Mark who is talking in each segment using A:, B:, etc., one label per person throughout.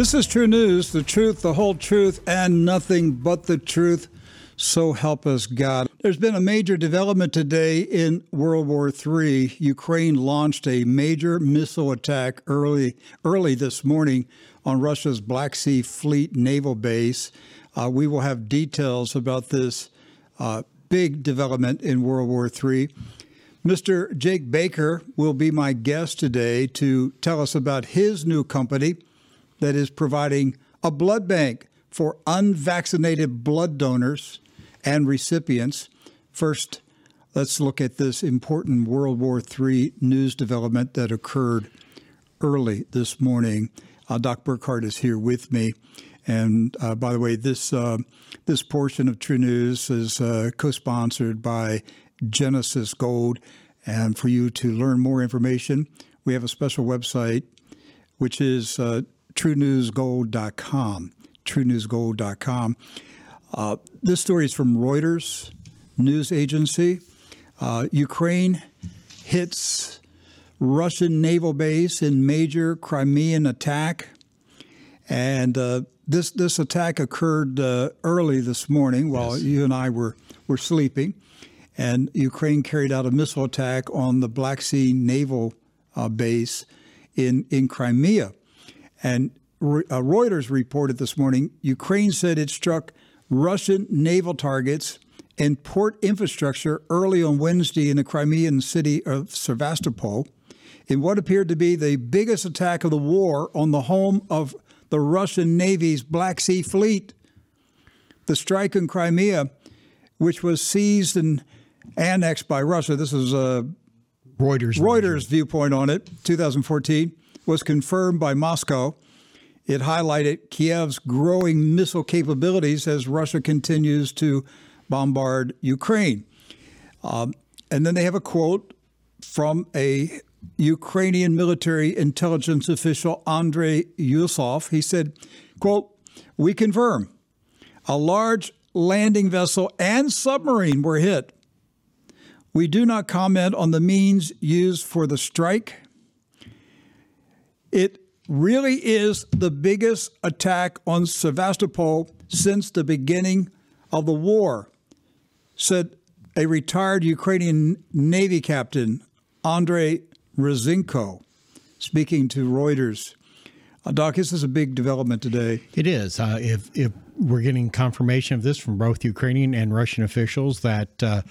A: This is TruNews, the truth, the whole truth, and nothing but the truth. So help us God. There's been a major development today in World War III. Ukraine launched a major missile attack early early this morning on Russia's Black Sea Fleet naval base. Uh, we will have details about this uh, big development in World War III. Mr. Jake Baker will be my guest today to tell us about his new company that is providing a blood bank for unvaccinated blood donors and recipients. First, let's look at this important World War III news development that occurred early this morning. Uh, Doc Burkhart is here with me. And uh, by the way, this uh, this portion of TruNews is uh, co-sponsored by Genesis Gold. And for you to learn more information, we have a special website, which is uh, truenewsgold.com. Truenewsgold.com. Uh, this story is from Reuters news agency. Uh, Ukraine hits Russian naval base in major Crimean attack, and uh, this this attack occurred uh, early this morning while yes. you and I were were sleeping, and Ukraine carried out a missile attack on the Black Sea naval uh, base in in Crimea. And uh, Reuters reported this morning Ukraine said it struck Russian naval targets and port infrastructure early on Wednesday in the Crimean city of Sevastopol in what appeared to be the biggest attack of the war on the home of the Russian Navy's Black Sea Fleet. The strike in Crimea, which was seized and annexed by Russia, this is a
B: Reuters
A: Reuters viewpoint on it, 2014 was confirmed by Moscow. It highlighted Kiev's growing missile capabilities as Russia continues to bombard Ukraine. Um, and then they have a quote from a Ukrainian military intelligence official, Andrei Yusov. He said, quote, we confirm a large landing vessel and submarine were hit. We do not comment on the means used for the strike it really is the biggest attack on Sevastopol since the beginning of the war, said a retired Ukrainian Navy captain, Andrei Ryzhenko, speaking to Reuters. Uh, Doc, this is a big development today.
B: It is. Uh, if, if we're getting confirmation of this from both Ukrainian and Russian officials that uh,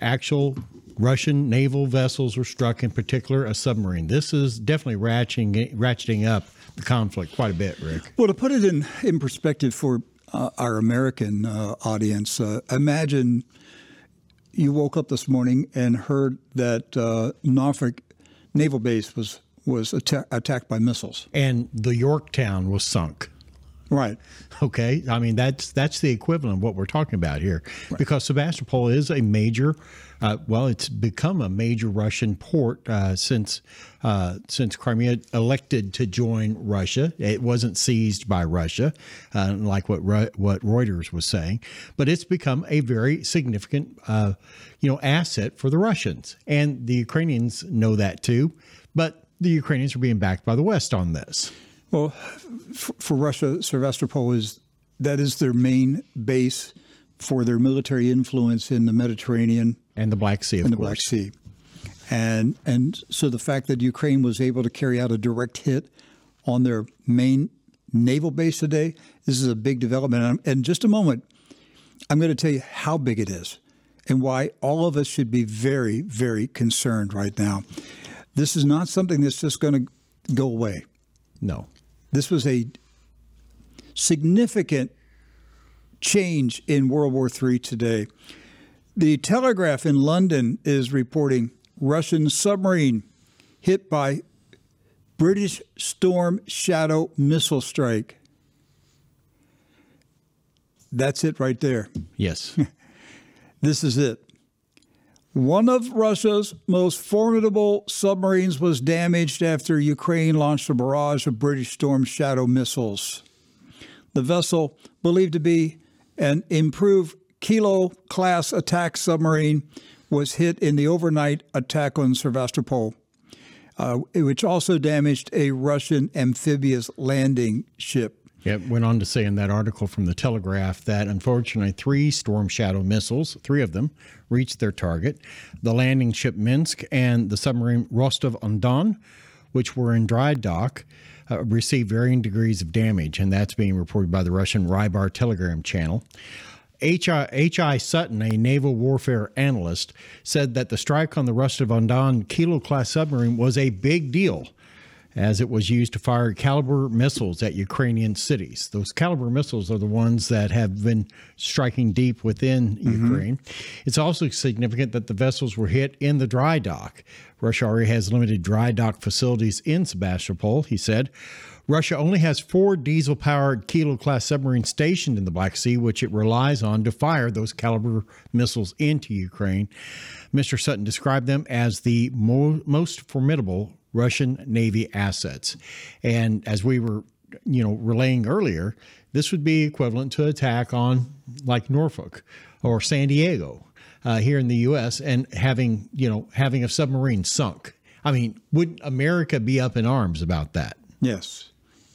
B: actual Russian naval vessels were struck, in particular a submarine. This is definitely ratcheting, ratcheting up the conflict quite a bit, Rick.
A: Well, to put it in, in perspective for uh, our American uh, audience, uh, imagine you woke up this morning and heard that uh, Norfolk Naval Base was was atta- attacked by missiles,
B: and the Yorktown was sunk.
A: Right.
B: Okay. I mean that's that's the equivalent of what we're talking about here, right. because Sebastopol is a major. Uh, well, it's become a major Russian port uh, since uh, since Crimea elected to join Russia. It wasn't seized by Russia, uh, like what what Reuters was saying, but it's become a very significant uh, you know asset for the Russians, and the Ukrainians know that too. But the Ukrainians are being backed by the West on this.
A: Well, for Russia, Sevastopol is that is their main base for their military influence in the Mediterranean
B: and the Black Sea,
A: and the
B: course.
A: Black Sea, and and so the fact that Ukraine was able to carry out a direct hit on their main naval base today, this is a big development. And in just a moment, I'm going to tell you how big it is and why all of us should be very, very concerned right now. This is not something that's just going to go away.
B: No.
A: This was a significant change in World War III today. The Telegraph in London is reporting Russian submarine hit by British Storm Shadow missile strike. That's it right there.
B: Yes.
A: this is it. One of Russia's most formidable submarines was damaged after Ukraine launched a barrage of British Storm Shadow missiles. The vessel, believed to be an improved Kilo class attack submarine, was hit in the overnight attack on Sevastopol. uh, which also damaged a Russian amphibious landing ship.
B: It went on to say in that article from the Telegraph that unfortunately three Storm Shadow missiles, three of them, reached their target the landing ship Minsk and the submarine Rostov on Don, which were in dry dock. Uh, received varying degrees of damage, and that's being reported by the Russian Rybar Telegram channel. H.I. Sutton, a naval warfare analyst, said that the strike on the Rostov on Don Kilo class submarine was a big deal as it was used to fire Kalibr missiles at Ukrainian cities. Those Kalibr missiles are the ones that have been striking deep within mm-hmm. Ukraine. It's also significant that the vessels were hit in the dry dock. Russia already has limited dry dock facilities in Sebastopol, he said. Russia only has four diesel powered Kilo class submarines stationed in the Black Sea, which it relies on to fire those Kalibr missiles into Ukraine. Mr. Sutton described them as the mo- most formidable Russian Navy assets. And as we were, you know, relaying earlier, this would be equivalent to attack on like Norfolk or San Diego uh, here in the U.S. and having, you know, having a submarine sunk. I mean, would America be up in arms about that?
A: Yes.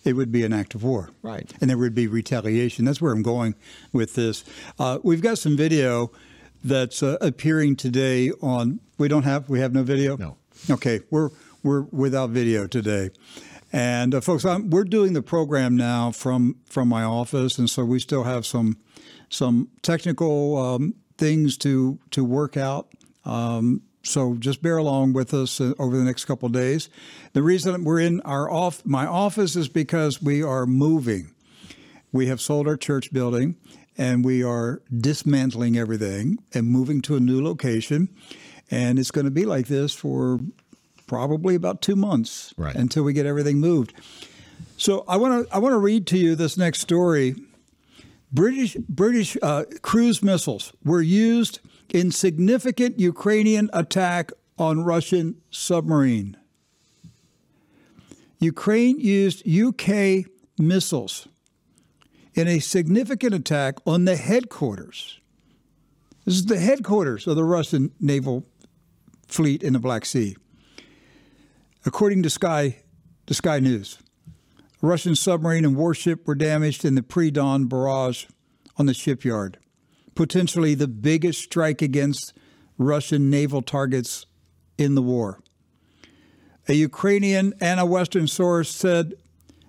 A: It would be an act of war.
B: Right.
A: And there would be retaliation. That's where I'm going with this. Uh, we've got some video that's uh, appearing today on. We don't have. We have no video.
B: No.
A: Okay. We're we're without video today. And uh, folks, I'm, we're doing the program now from from my office, and so we still have some some technical um, things to to work out. Um, so just bear along with us uh, over the next couple days. The reason we're in our off my office is because we are moving. We have sold our church building, and we are dismantling everything and moving to a new location. And it's going to be like this for probably about two months
B: right.
A: until we get everything moved. So I want to I want to read to you this next story. British British uh, cruise missiles were used in significant Ukrainian attack on Russian submarine. Ukraine used UK missiles in a significant attack on the headquarters. This is the headquarters of the Russian naval fleet in the Black Sea. According to Sky, to Sky News, a Russian submarine and warship were damaged in the pre dawn barrage on the shipyard, potentially the biggest strike against Russian naval targets in the war. A Ukrainian and a Western source said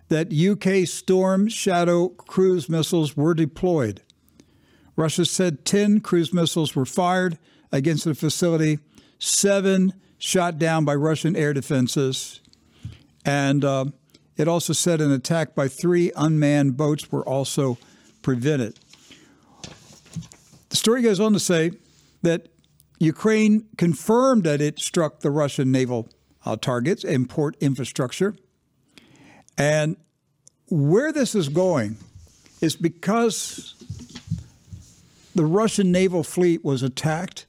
A: that UK Storm Shadow cruise missiles were deployed. Russia said 10 cruise missiles were fired against the facility, seven shot down by Russian air defenses. And uh, it also said an attack by three unmanned boats were also prevented. The story goes on to say that Ukraine confirmed that it struck the Russian naval uh, targets and port infrastructure. And where this is going is because the Russian naval fleet was attacked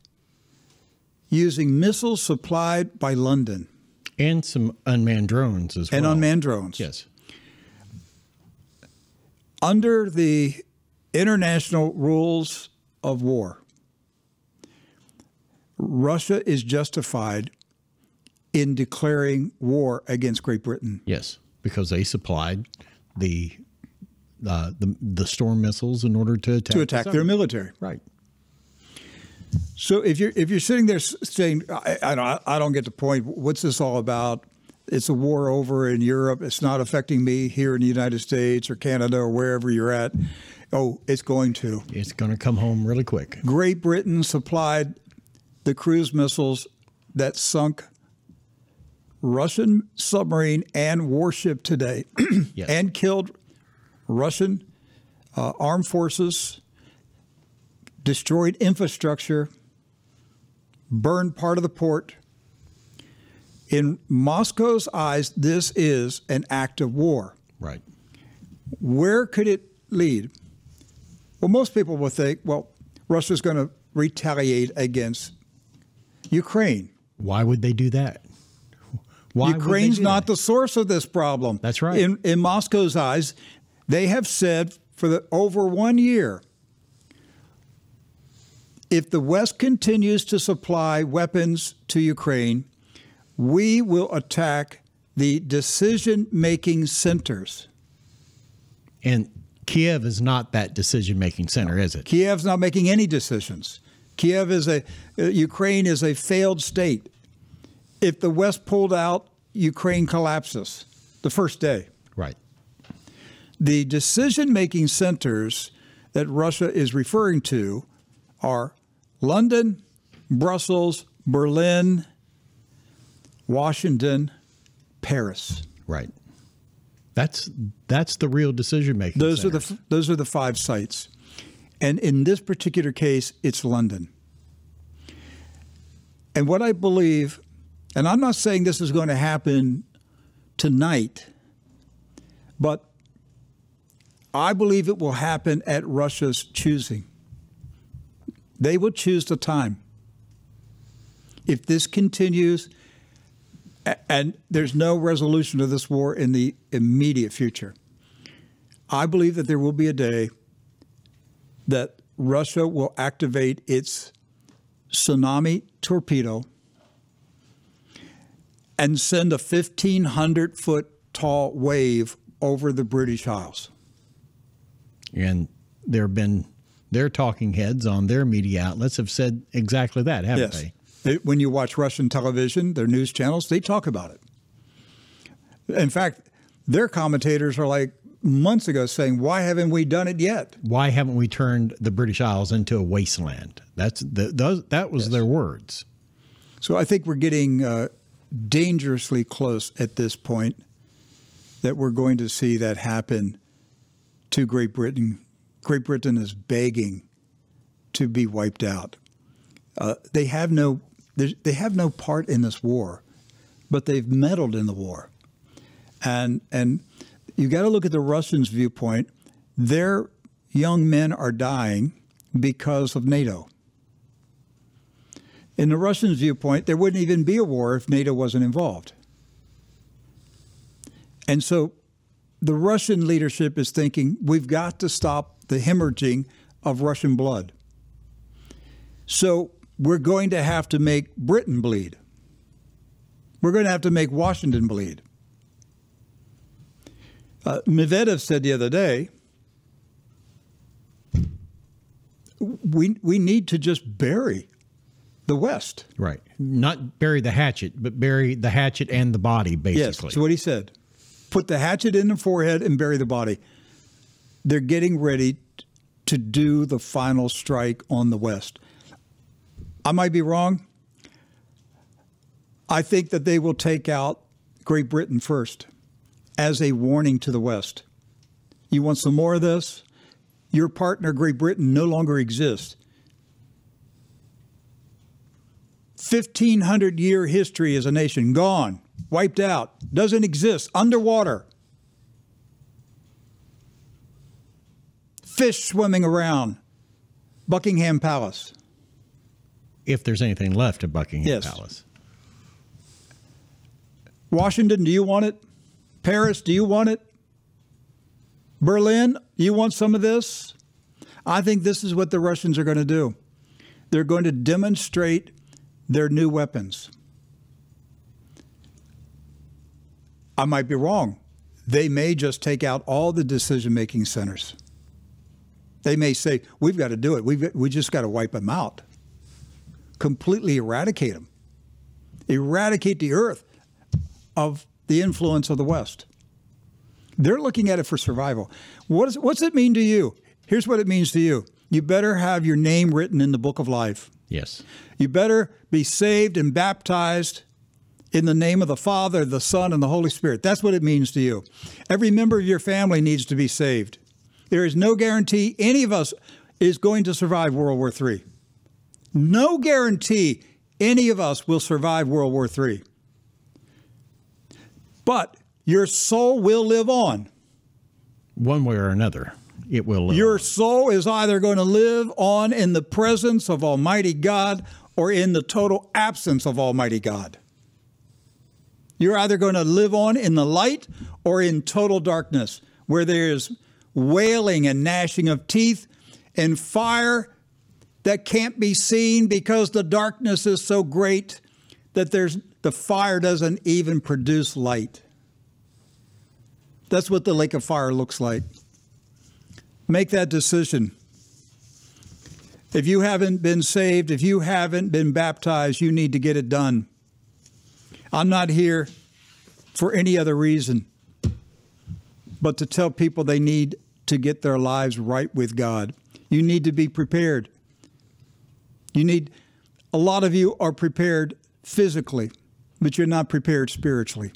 A: using missiles supplied by London.
B: And some unmanned drones as
A: well. And unmanned drones.
B: Yes.
A: Under the international rules of war, Russia is justified in declaring war against Great Britain.
B: Yes, because they supplied the uh, the the storm missiles in order to attack
A: to attack the their military.
B: Right.
A: So if you're if you're sitting there saying, I, I, don't I don't get the point. What's this all about? It's a war over in Europe. It's not affecting me here in the United States or Canada or wherever you're at. Oh, it's going to.
B: It's going to come home really quick.
A: Great Britain supplied the cruise missiles that sunk Russian submarine and warship today
B: yes.
A: and killed Russian uh, armed forces destroyed infrastructure, burned part of the port. In Moscow's eyes, this is an act of war.
B: Right.
A: Where could it lead? Well, most people will think, well, Russia's going to retaliate against Ukraine.
B: Why would they do that?
A: Why Ukraine's not that? the source of this problem.
B: That's right.
A: In, in Moscow's eyes, they have said for the, over one year if the West continues to supply weapons to Ukraine, we will attack the decision making centers.
B: And Kiev is not that decision making center, is it?
A: Kiev's not making any decisions. Kiev is a, uh, Ukraine is a failed state. If the West pulled out, Ukraine collapses the first day.
B: Right.
A: The decision making centers that Russia is referring to are London, Brussels, Berlin, Washington, Paris.
B: Right. That's that's the real decision making.
A: Those centers. are the those are the five sites, and in this particular case, it's London. And what I believe, and I'm not saying this is going to happen tonight, but I believe it will happen at Russia's choosing. They will choose the time. If this continues, and there's no resolution to this war in the immediate future, I believe that there will be a day that Russia will activate its tsunami torpedo and send a 1,500 foot tall wave over the British Isles.
B: And there have been their talking heads on their media outlets have said exactly that, haven't
A: yes.
B: they?
A: When you watch Russian television, their news channels, they talk about it. In fact, their commentators are like months ago saying, "Why haven't we done it yet?
B: Why haven't we turned the British Isles into a wasteland?" That's the, those, that was yes. their words.
A: So I think we're getting uh, dangerously close at this point that we're going to see that happen to Great Britain. Great Britain is begging to be wiped out. Uh, they have no they have no part in this war, but they've meddled in the war, and and you got to look at the Russians' viewpoint. Their young men are dying because of NATO. In the Russians' viewpoint, there wouldn't even be a war if NATO wasn't involved. And so the Russian leadership is thinking we've got to stop the hemorrhaging of Russian blood. So we're going to have to make Britain bleed. We're going to have to make Washington bleed. Uh, Medvedev said the other day, we, we need to just bury the West.
B: Right. Not bury the hatchet, but bury the hatchet and the body, basically.
A: Yes. So what he said put the hatchet in the forehead and bury the body. They're getting ready to do the final strike on the West. I might be wrong. I think that they will take out Great Britain first as a warning to the West. You want some more of this? Your partner, Great Britain, no longer exists. 1,500 year history as a nation gone wiped out, doesn't exist, underwater. Fish swimming around Buckingham Palace.
B: If there's anything left of Buckingham
A: yes.
B: Palace.
A: Washington, do you want it? Paris, do you want it? Berlin, you want some of this? I think this is what the Russians are going to do. They're going to demonstrate their new weapons. I might be wrong. They may just take out all the decision making centers. They may say, we've got to do it. We've, we just got to wipe them out, completely eradicate them, eradicate the earth of the influence of the West. They're looking at it for survival. What is, what's it mean to you? Here's what it means to you you better have your name written in the book of life.
B: Yes.
A: You better be saved and baptized in the name of the Father, the Son, and the Holy Spirit. That's what it means to you. Every member of your family needs to be saved. There is no guarantee any of us is going to survive World War III. No guarantee any of us will survive World War III. But your soul will live on.
B: One way or another, it will live.
A: Your
B: on.
A: soul is either going to live on in the presence of Almighty God or in the total absence of Almighty God. You're either going to live on in the light or in total darkness, where there is wailing and gnashing of teeth and fire that can't be seen because the darkness is so great that there's the fire doesn't even produce light. That's what the lake of fire looks like. Make that decision. If you haven't been saved, if you haven't been baptized, you need to get it done. I'm not here for any other reason but to tell people they need to get their lives right with God. You need to be prepared. You need, a lot of you are prepared physically, but you're not prepared spiritually.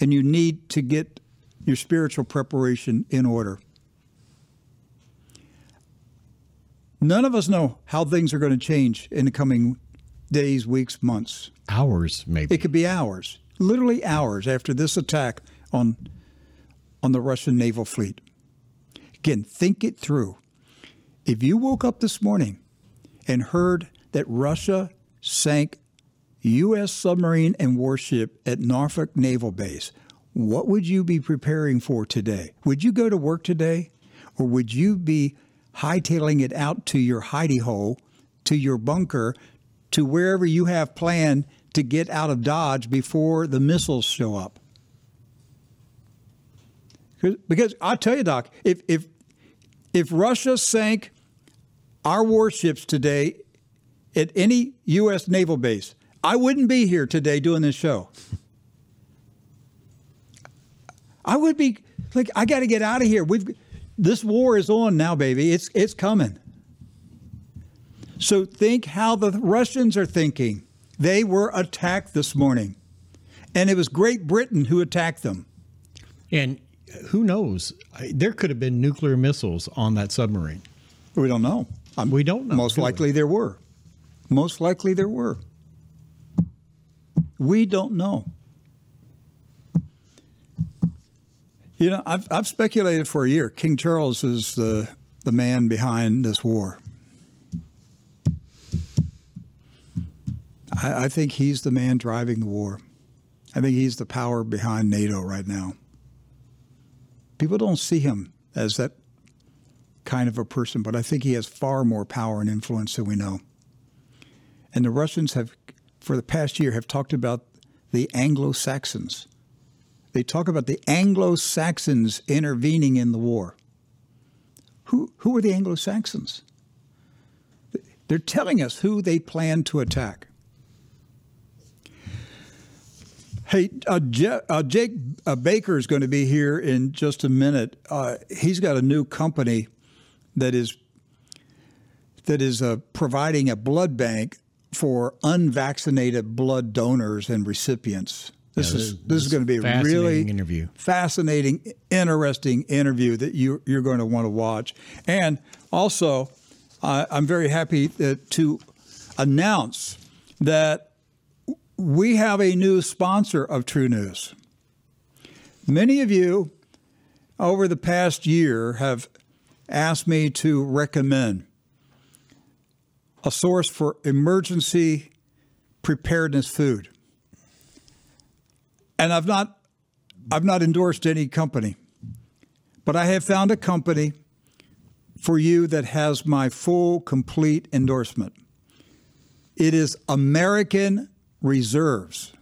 A: And you need to get your spiritual preparation in order. None of us know how things are going to change in the coming days, weeks, months.
B: Hours, maybe.
A: It could be hours, literally hours after this attack on, on the Russian naval fleet. Again, think it through. If you woke up this morning and heard that Russia sank U.S. submarine and warship at Norfolk Naval Base, what would you be preparing for today? Would you go to work today? Or would you be hightailing it out to your hidey hole, to your bunker, to wherever you have planned to get out of Dodge before the missiles show up? Because I'll tell you, Doc, if, if, if Russia sank our warships today at any U.S. naval base, I wouldn't be here today doing this show. I would be like, I got to get out of here. We've this war is on now, baby. It's it's coming. So think how the Russians are thinking. They were attacked this morning, and it was Great Britain who attacked them.
B: And who knows? There could have been nuclear missiles on that submarine.
A: We don't know.
B: Um, we don't know.
A: Most likely there were. Most likely there were. We don't know. You know, I've, I've speculated for a year. King Charles is the, the man behind this war. I, I think he's the man driving the war. I think he's the power behind NATO right now. People don't see him as that kind of a person, but I think he has far more power and influence than we know. And the Russians have, for the past year, have talked about the Anglo Saxons they talk about the Anglo Saxons intervening in the war. Who, who are the Anglo Saxons? They're telling us who they plan to attack. Hey, uh, Je- uh, Jake uh, Baker is going to be here in just a minute. Uh, he's got a new company that is that is uh, providing a blood bank for unvaccinated blood donors and recipients. This yeah, is this is going to be a really
B: interview.
A: fascinating, interesting interview that you you're going to want to watch. And also, uh, I'm very happy that, to announce that we have a new sponsor of TruNews. Many of you over the past year have asked me to recommend a source for emergency preparedness food and I've not I've not endorsed any company, but I have found a company for you that has my full, complete endorsement. It is American Reserves.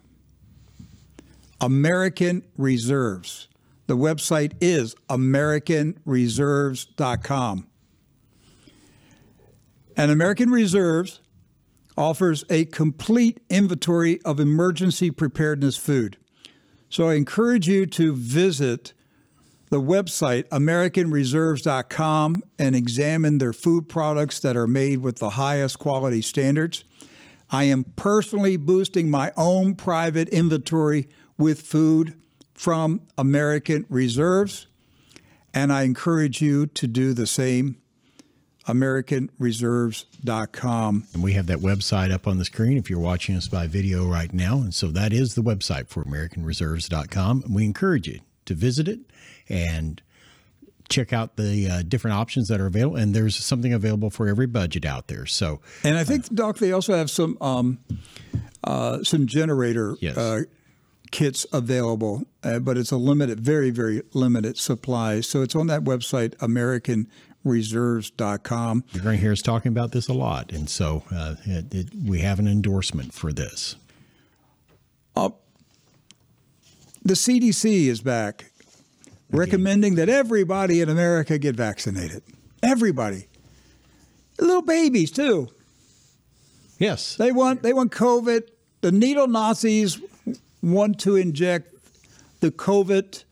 A: American Reserves. The website is AmericanReserves.com. And American Reserves offers a complete inventory of emergency preparedness food. So I encourage you to visit the website americanreserves.com and examine their food products that are made with the highest quality standards. I am personally boosting my own private inventory with food from American Reserves, and I encourage you to do the same. AmericanReserves.com.
B: And we have that website up on the screen if you're watching us by video right now. And so that is the website for AmericanReserves.com. And we encourage you to visit it and check out the uh, different options that are available. And there's something available for every budget out there. So,
A: and I think, uh, Doc, they also have some um, uh, some generator
B: yes.
A: Uh, kits available, uh, but it's a limited, very, very limited supply. So it's on that website, American reserves.com.
B: You're going to hear us talking about this a lot. And so uh, it, it, we have an endorsement for this.
A: the CDC is back, recommending that everybody in America get vaccinated. Everybody, little babies too.
B: Yes.
A: They want they want COVID. The needle Nazis want to inject the COVID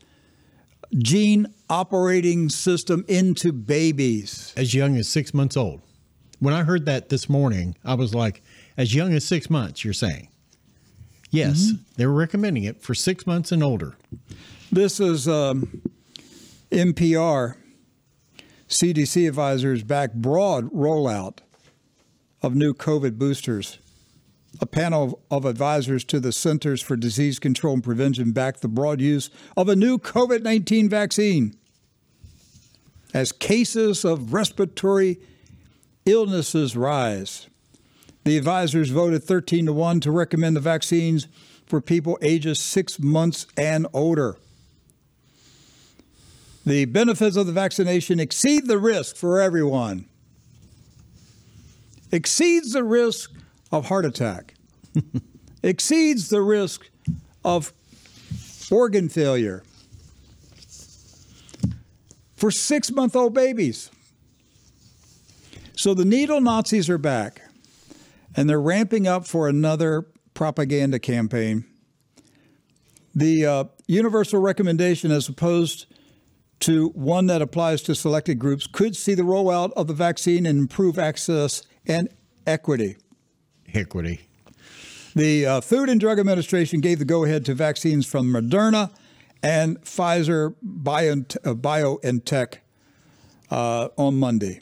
A: gene operating system into babies.
B: As young as six months old. When I heard that this morning, I was like, as young as six months, you're saying? Yes, mm-hmm. they were recommending it for six months and older.
A: This is um, NPR. CDC advisors back broad rollout of new COVID boosters. A panel of advisors to the Centers for Disease Control and Prevention backed the broad use of a new COVID 19 vaccine. As cases of respiratory illnesses rise, the advisors voted 13 to 1 to recommend the vaccines for people ages six months and older. The benefits of the vaccination exceed the risk for everyone exceeds the risk of heart attack, exceeds the risk of organ failure for six month old babies. So the needle Nazis are back, and they're ramping up for another propaganda campaign. The uh, universal recommendation, as opposed to one that applies to selected groups, could see the rollout of the vaccine and improve access and equity.
B: Equity.
A: The uh, Food and Drug Administration gave the go ahead to vaccines from Moderna and Pfizer uh, BioNTech uh, on Monday.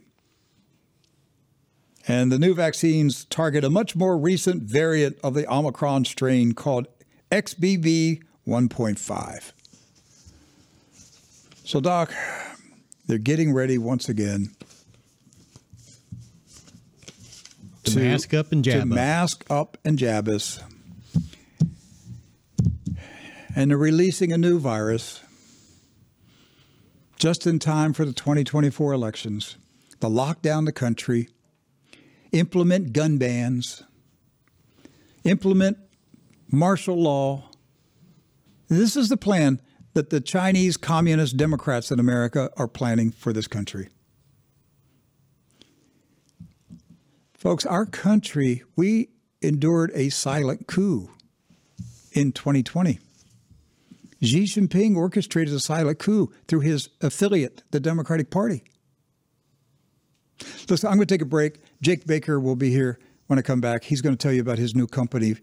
A: And the new vaccines target a much more recent variant of the Omicron strain called XBB 1.5. So, Doc, they're getting ready once again
B: to, mask up and jab
A: to
B: us.
A: mask up and jab us. And they're releasing a new virus just in time for the 2024 elections. The lockdown the country, implement gun bans, implement martial law. This is the plan that the Chinese Communist Democrats in America are planning for this country. Folks, our country, we endured a silent coup in 2020. Xi Jinping orchestrated a silent coup through his affiliate, the Democratic Party. Listen, I'm going to take a break. Jake Baker will be here when I come back. He's going to tell you about his new company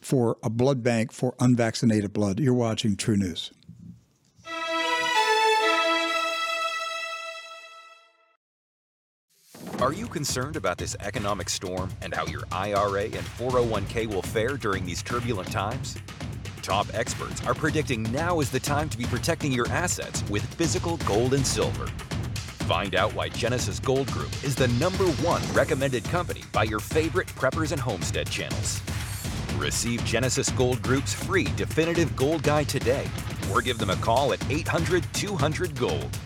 A: for a blood bank for unvaccinated blood. You're watching TruNews.
C: Are you concerned about this economic storm and how your IRA and 401k will fare during these turbulent times? Top experts are predicting now is the time to be protecting your assets with physical gold and silver. Find out why Genesis Gold Group is the number one recommended company by your favorite preppers and homestead channels. Receive Genesis Gold Group's free definitive gold guide today or give them a call at 800 200 Gold.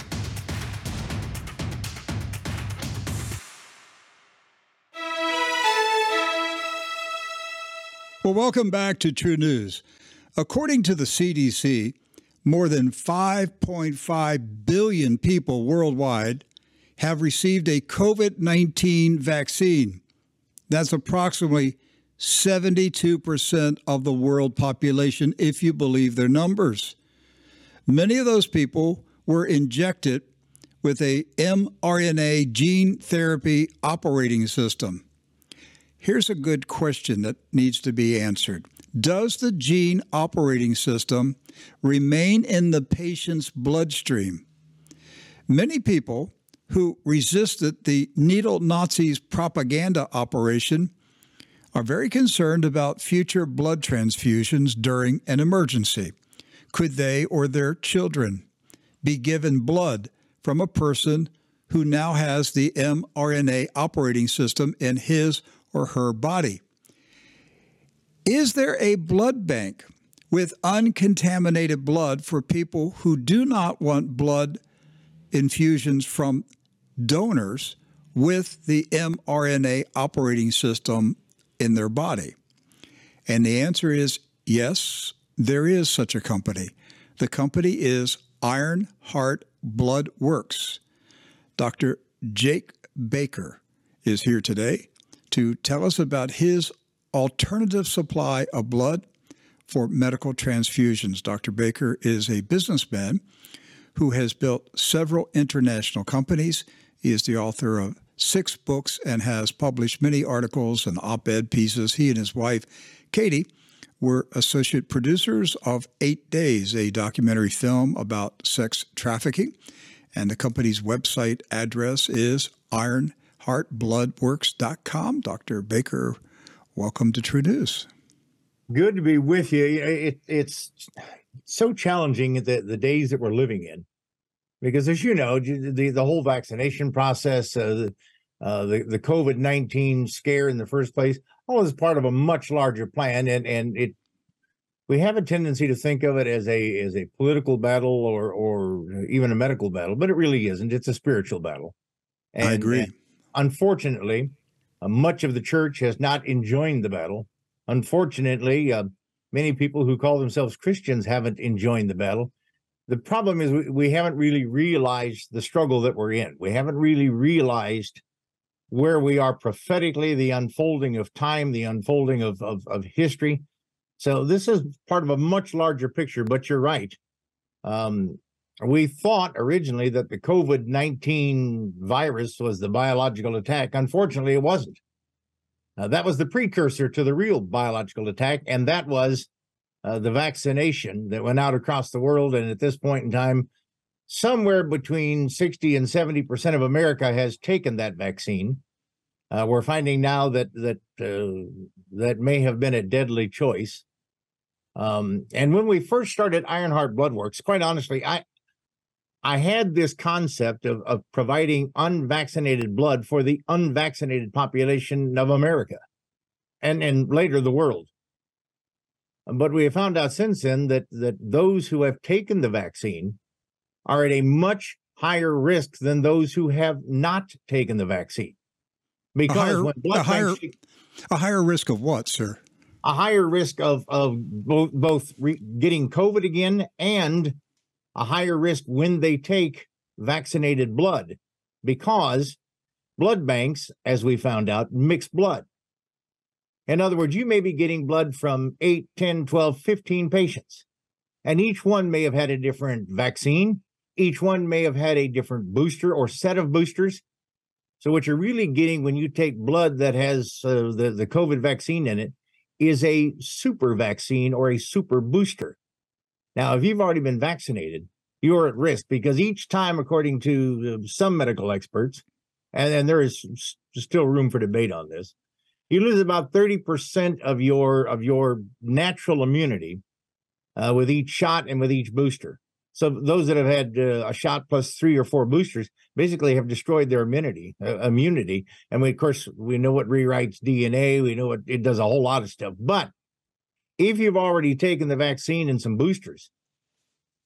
A: Well, welcome back to TruNews. According to the CDC, more than 5.5 billion people worldwide have received a COVID 19 vaccine. That's approximately 72% of the world population, if you believe their numbers. Many of those people were injected with a mRNA gene therapy operating system. Here's a good question that needs to be answered Does the gene operating system remain in the patient's bloodstream? Many people who resisted the needle Nazis propaganda operation are very concerned about future blood transfusions during an emergency. Could they or their children be given blood from a person who now has the mRNA operating system in his or her body. Is there a blood bank with uncontaminated blood for people who do not want blood infusions from donors with the mRNA operating system in their body? And the answer is yes, there is such a company. The company is Iron Heart Blood Works. Dr. Jake Baker is here today to tell us about his alternative supply of blood for medical transfusions. Dr. Baker is a businessman who has built several international companies. He is the author of six books and has published many articles and op ed pieces. He and his wife, Katie, were associate producers of Eight Days, a documentary film about sex trafficking. And the company's website address is ironheartbloodworks.com. Dr. Baker, welcome to TruNews.
D: Good to be with you. It, it's so challenging the, the days that we're living in because, as you know, the, the whole vaccination process, uh, uh, the, the COVID 19 scare in the first place, all is part of a much larger plan. And, and it we have a tendency to think of it as a as a political battle or or even a medical battle, but it really isn't. It's a spiritual battle.
A: And, I agree.
D: Unfortunately, uh, much of the church has not enjoyed the battle. Unfortunately, uh, many people who call themselves Christians haven't enjoyed the battle. The problem is we, we haven't really realized the struggle that we're in. We haven't really realized where we are prophetically, the unfolding of time, the unfolding of, of, of history so this is part of a much larger picture, but you're right. Um, we thought originally that the COVID 19 virus was the biological attack. Unfortunately, it wasn't. Uh, that was the precursor to the real biological attack, and that was uh, the vaccination that went out across the world. And at this point in time, somewhere between 60 and 70% of America has taken that vaccine. Uh, we're finding now that that uh, that may have been a deadly choice. Um, and when we first started Ironheart Bloodworks, quite honestly, I I had this concept of, of providing unvaccinated blood for the unvaccinated population of America and, and later the world. But we have found out since then that, that those who have taken the vaccine are at a much higher risk than those who have not taken the vaccine.
A: Because a higher, a higher, a higher risk of what, sir?
D: a higher risk of of both both re- getting COVID again and a higher risk when they take vaccinated blood because blood banks, as we found out, mix blood. In other words, you may be getting blood from 8, 10, 12, 15 patients, and each one may have had a different vaccine. Each one may have had a different booster or set of boosters. So, what you're really getting when you take blood that has uh, the, the COVID vaccine in it is a super vaccine or a super booster. Now, if you've already been vaccinated, you're at risk because each time, according to uh, some medical experts, and, and there is still room for debate on this, you lose about 30% of your of your natural immunity uh, with each shot and with each booster. So those that have had uh, a shot plus three or four boosters basically have destroyed their immunity. Uh, immunity, and we, of course, we know what rewrites DNA. We know it does a whole lot of stuff. But if you've already taken the vaccine and some boosters,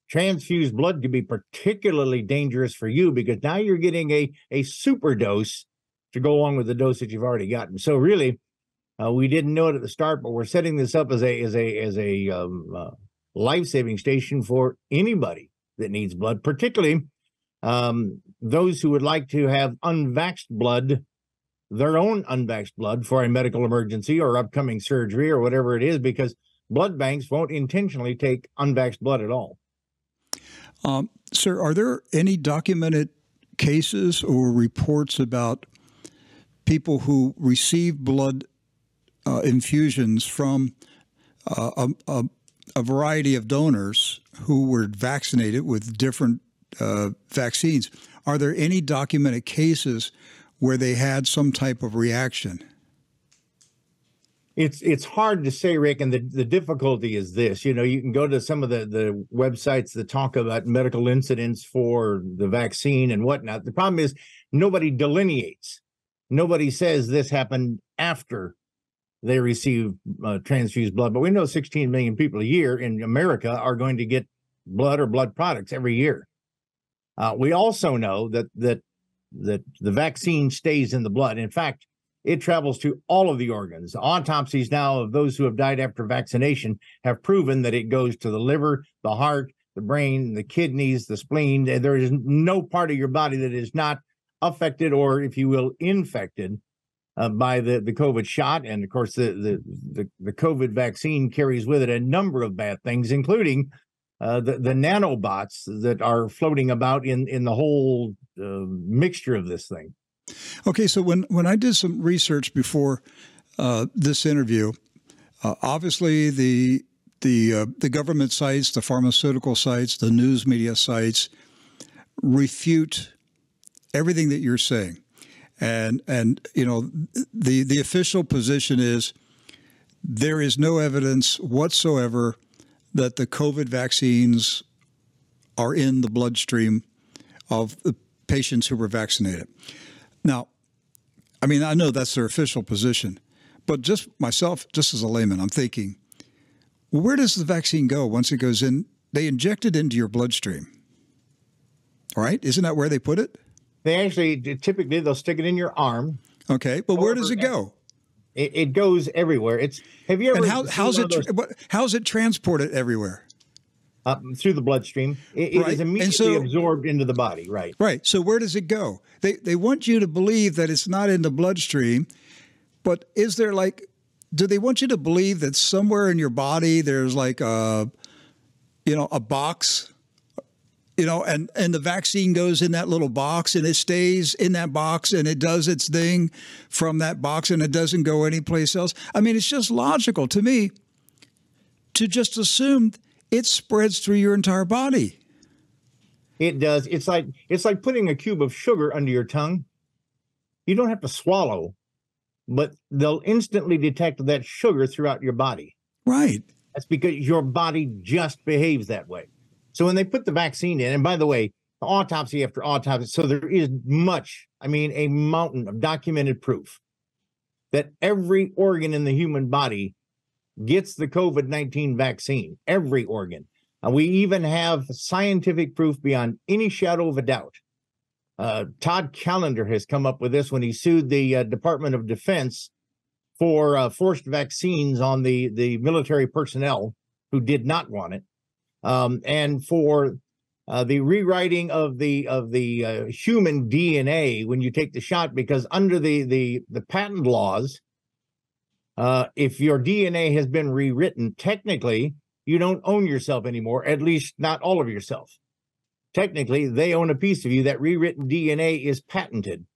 D: transfused blood could be particularly dangerous for you because now you're getting a a super dose to go along with the dose that you've already gotten. So really, uh, we didn't know it at the start, but we're setting this up as a as a as a um, uh, life saving station for anybody that needs blood, particularly um, those who would like to have unvaxxed blood, their own unvaxxed blood for a medical emergency or upcoming surgery or whatever it is, because blood banks won't intentionally take unvaxxed blood at all.
A: Um, sir, are there any documented cases or reports about people who receive blood uh, infusions from uh, a, a, a variety of donors who were vaccinated with different uh, vaccines. Are there any documented cases where they had some type of reaction?
D: It's it's hard to say, Rick, and the, the difficulty is this. You know, you can go to some of the, the websites that talk about medical incidents for the vaccine and whatnot. The problem is nobody delineates. Nobody says this happened after they receive uh, transfused blood. But we know 16 million people a year in America are going to get blood or blood products every year. Uh, we also know that that that the vaccine stays in the blood. In fact, it travels to all of the organs. Autopsies now of those who have died after vaccination have proven that it goes to the liver, the heart, the brain, the kidneys, the spleen. There is no part of your body that is not affected or, if you will, infected uh, by the, the COVID shot. And of course, the, the, the, the, COVID vaccine carries with it a number of bad things, including uh, the, the nanobots that are floating about in, in the whole uh, mixture of this thing.
A: Okay, so when, when I did some research before uh, this interview, uh, obviously the the uh, the government sites, the pharmaceutical sites, the news media sites refute everything that you're saying, and and you know the the official position is there is no evidence whatsoever that the COVID vaccines are in the bloodstream of the patients who were vaccinated. Now, I mean, I know that's their official position, but just myself, just as a layman, I'm thinking, well, where does the vaccine go once it goes in? They inject it into your bloodstream. All right, isn't that where they put it?
D: They actually typically they'll stick it in your arm.
A: Okay, but where does it go?
D: It, it goes everywhere. It's have you ever?
A: And how, how's it? Those, how's it transported everywhere?
D: Uh, through the bloodstream. It, right. it is immediately so, absorbed into the body. Right.
A: Right. So where does it go? They they want you to believe that it's not in the bloodstream, but is there like? Do they want you to believe that somewhere in your body there's like a, you know, a box you know and and the vaccine goes in that little box and it stays in that box and it does its thing from that box and it doesn't go anyplace else i mean it's just logical to me to just assume it spreads through your entire body.
D: It does. It's like it's like putting a cube of sugar under your tongue. You don't have to swallow but they'll instantly detect that sugar throughout your body.
A: Right.
D: That's because your body just behaves that way. So when they put the vaccine in, and by the way, autopsy after autopsy, so there is much, I mean, a mountain of documented proof that every organ in the human body gets the COVID 19 vaccine, every organ. And we even have scientific proof beyond any shadow of a doubt. Uh, Todd Callender has come up with this when he sued the uh, Department of Defense for uh, forced vaccines on the, the military personnel who did not want it um, and for uh, the rewriting of the of the uh, human DNA when you take the shot, because under the the the patent laws, uh, if your DNA has been rewritten, technically you don't own yourself anymore. At least not all of yourself. Technically, they own a piece of you. That rewritten DNA is patented.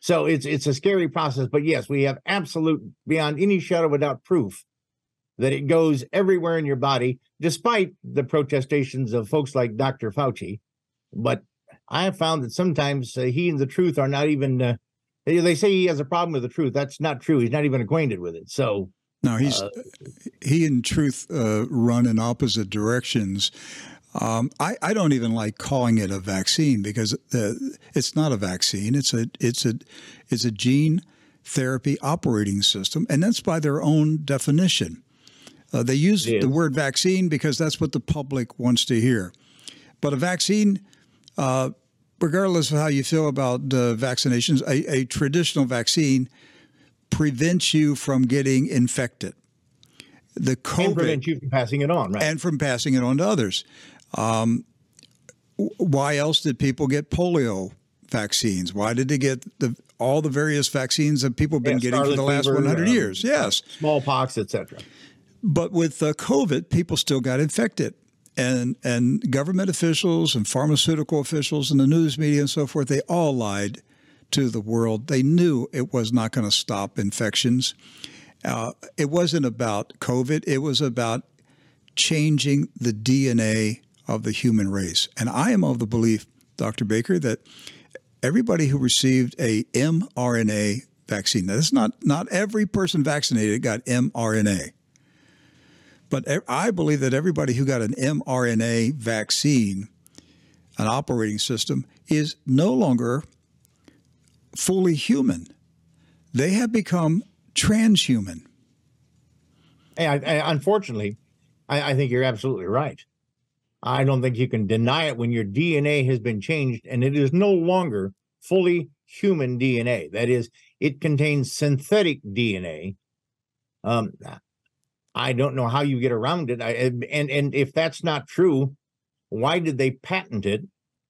D: So it's it's a scary process. But yes, we have absolute, beyond any shadow doubt, proof that it goes everywhere in your body, despite the protestations of folks like Dr. Fauci. But I have found that sometimes uh, he and the truth are not even. Uh, they, they say he has a problem with the truth. That's not true. He's not even acquainted with it. So
A: no, he's uh, he and truth uh, run in opposite directions. Um, I, I don't even like calling it a vaccine because it's not a vaccine. It's a it's a it's a gene therapy operating system, and that's by their own definition. Uh, they use the word vaccine because that's what the public wants to hear. But a vaccine, uh, regardless of how you feel about uh, vaccinations, a, a, traditional vaccine prevents you from getting infected.
D: The COVID and prevents you from passing it on, right?
A: And from passing it on to others. Um, why else did people get polio vaccines? Why did they get the, all the various vaccines that people have been yeah, getting for the last fever, 100 um, years? Yes,
D: smallpox, etc.
A: But with uh, COVID, people still got infected. And, and government officials and pharmaceutical officials and the news media and so forth, they all lied to the world. They knew it was not going to stop infections. Uh, it wasn't about COVID, it was about changing the DNA of the human race. And I am of the belief, Dr. Baker, that everybody who received a mRNA vaccine, now, that's not, not every person vaccinated got mRNA. But I believe that everybody who got an mRNA vaccine, an operating system, is no longer fully human. They have become transhuman.
D: Hey, I, I, unfortunately, I, I think you're absolutely right. I don't think you can deny it when your DNA has been changed and it is no longer fully human DNA. That is, it contains synthetic DNA. Um, I don't know how you get around it. I, and and if that's not true, why did they patent it,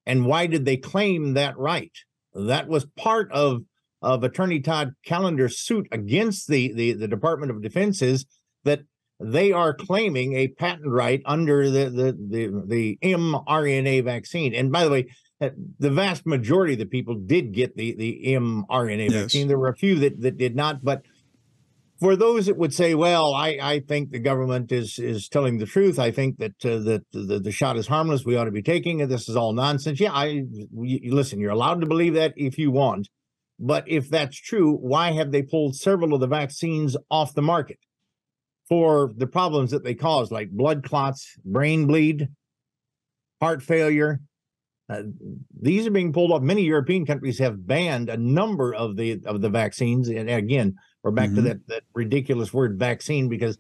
D: and why did they claim that right? That was part of of Attorney Todd Callender's suit against the the, the Department of Defense is that they are claiming a patent right under the the the, the mRNA vaccine. And by the way, uh, the vast majority of the people did get the the mRNA yes. vaccine. There were a few that that did not, but for those that would say, "Well, I, I think the government is is telling the truth. I think that uh, that the, the shot is harmless. We ought to be taking it. This is all nonsense." Yeah, I listen. You're allowed to believe that if you want, but if that's true, why have they pulled several of the vaccines off the market for the problems that they cause, like blood clots, brain bleed, heart failure? Uh, these are being pulled off. Many European countries have banned a number of the of the vaccines, and again we're back mm-hmm. to that that ridiculous word vaccine because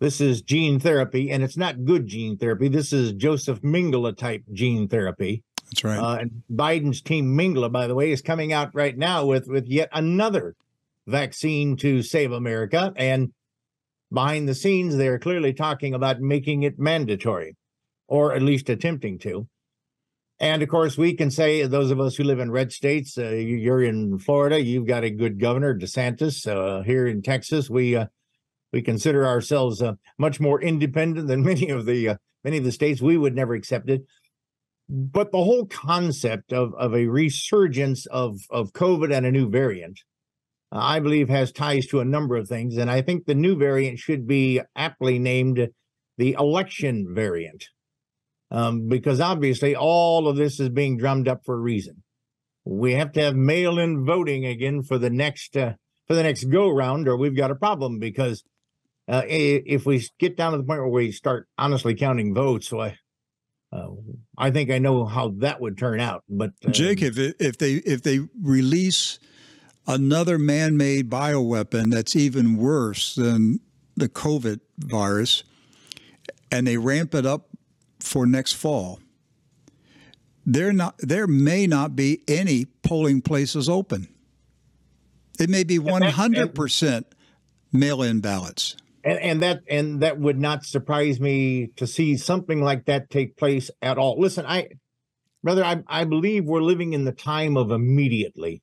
D: this is gene therapy and it's not good gene therapy. This is Joseph Mengele type gene therapy.
A: That's right.
D: Uh, and Biden's team Mengele, by the way, is coming out right now with with yet another vaccine to save America. And behind the scenes, they're clearly talking about making it mandatory, or at least attempting to. And of course, we can say those of us who live in red states, uh, you're in Florida, you've got a good governor, DeSantis. Uh, here in Texas, we uh, we consider ourselves uh, much more independent than many of the uh, many of the states. We would never accept it. But the whole concept of of a resurgence of of COVID and a new variant, I believe, has ties to a number of things. And I think the new variant should be aptly named the election variant um, because obviously all of this is being drummed up for a reason. We have to have mail-in voting again for the next uh, for the next go round, or we've got a problem. Because uh, if we get down to the point where we start honestly counting votes, so I, uh, I think I know how that would turn out. But
A: uh, Jake, if if they if they release another man-made bioweapon that's even worse than the COVID virus, and they ramp it up for next fall, there not there may not be any polling places open. It may be one hundred percent mail-in ballots.
D: And, and, that and that would not surprise me to see something like that take place at all. Listen, I brother, I, I believe we're living in the time of immediately.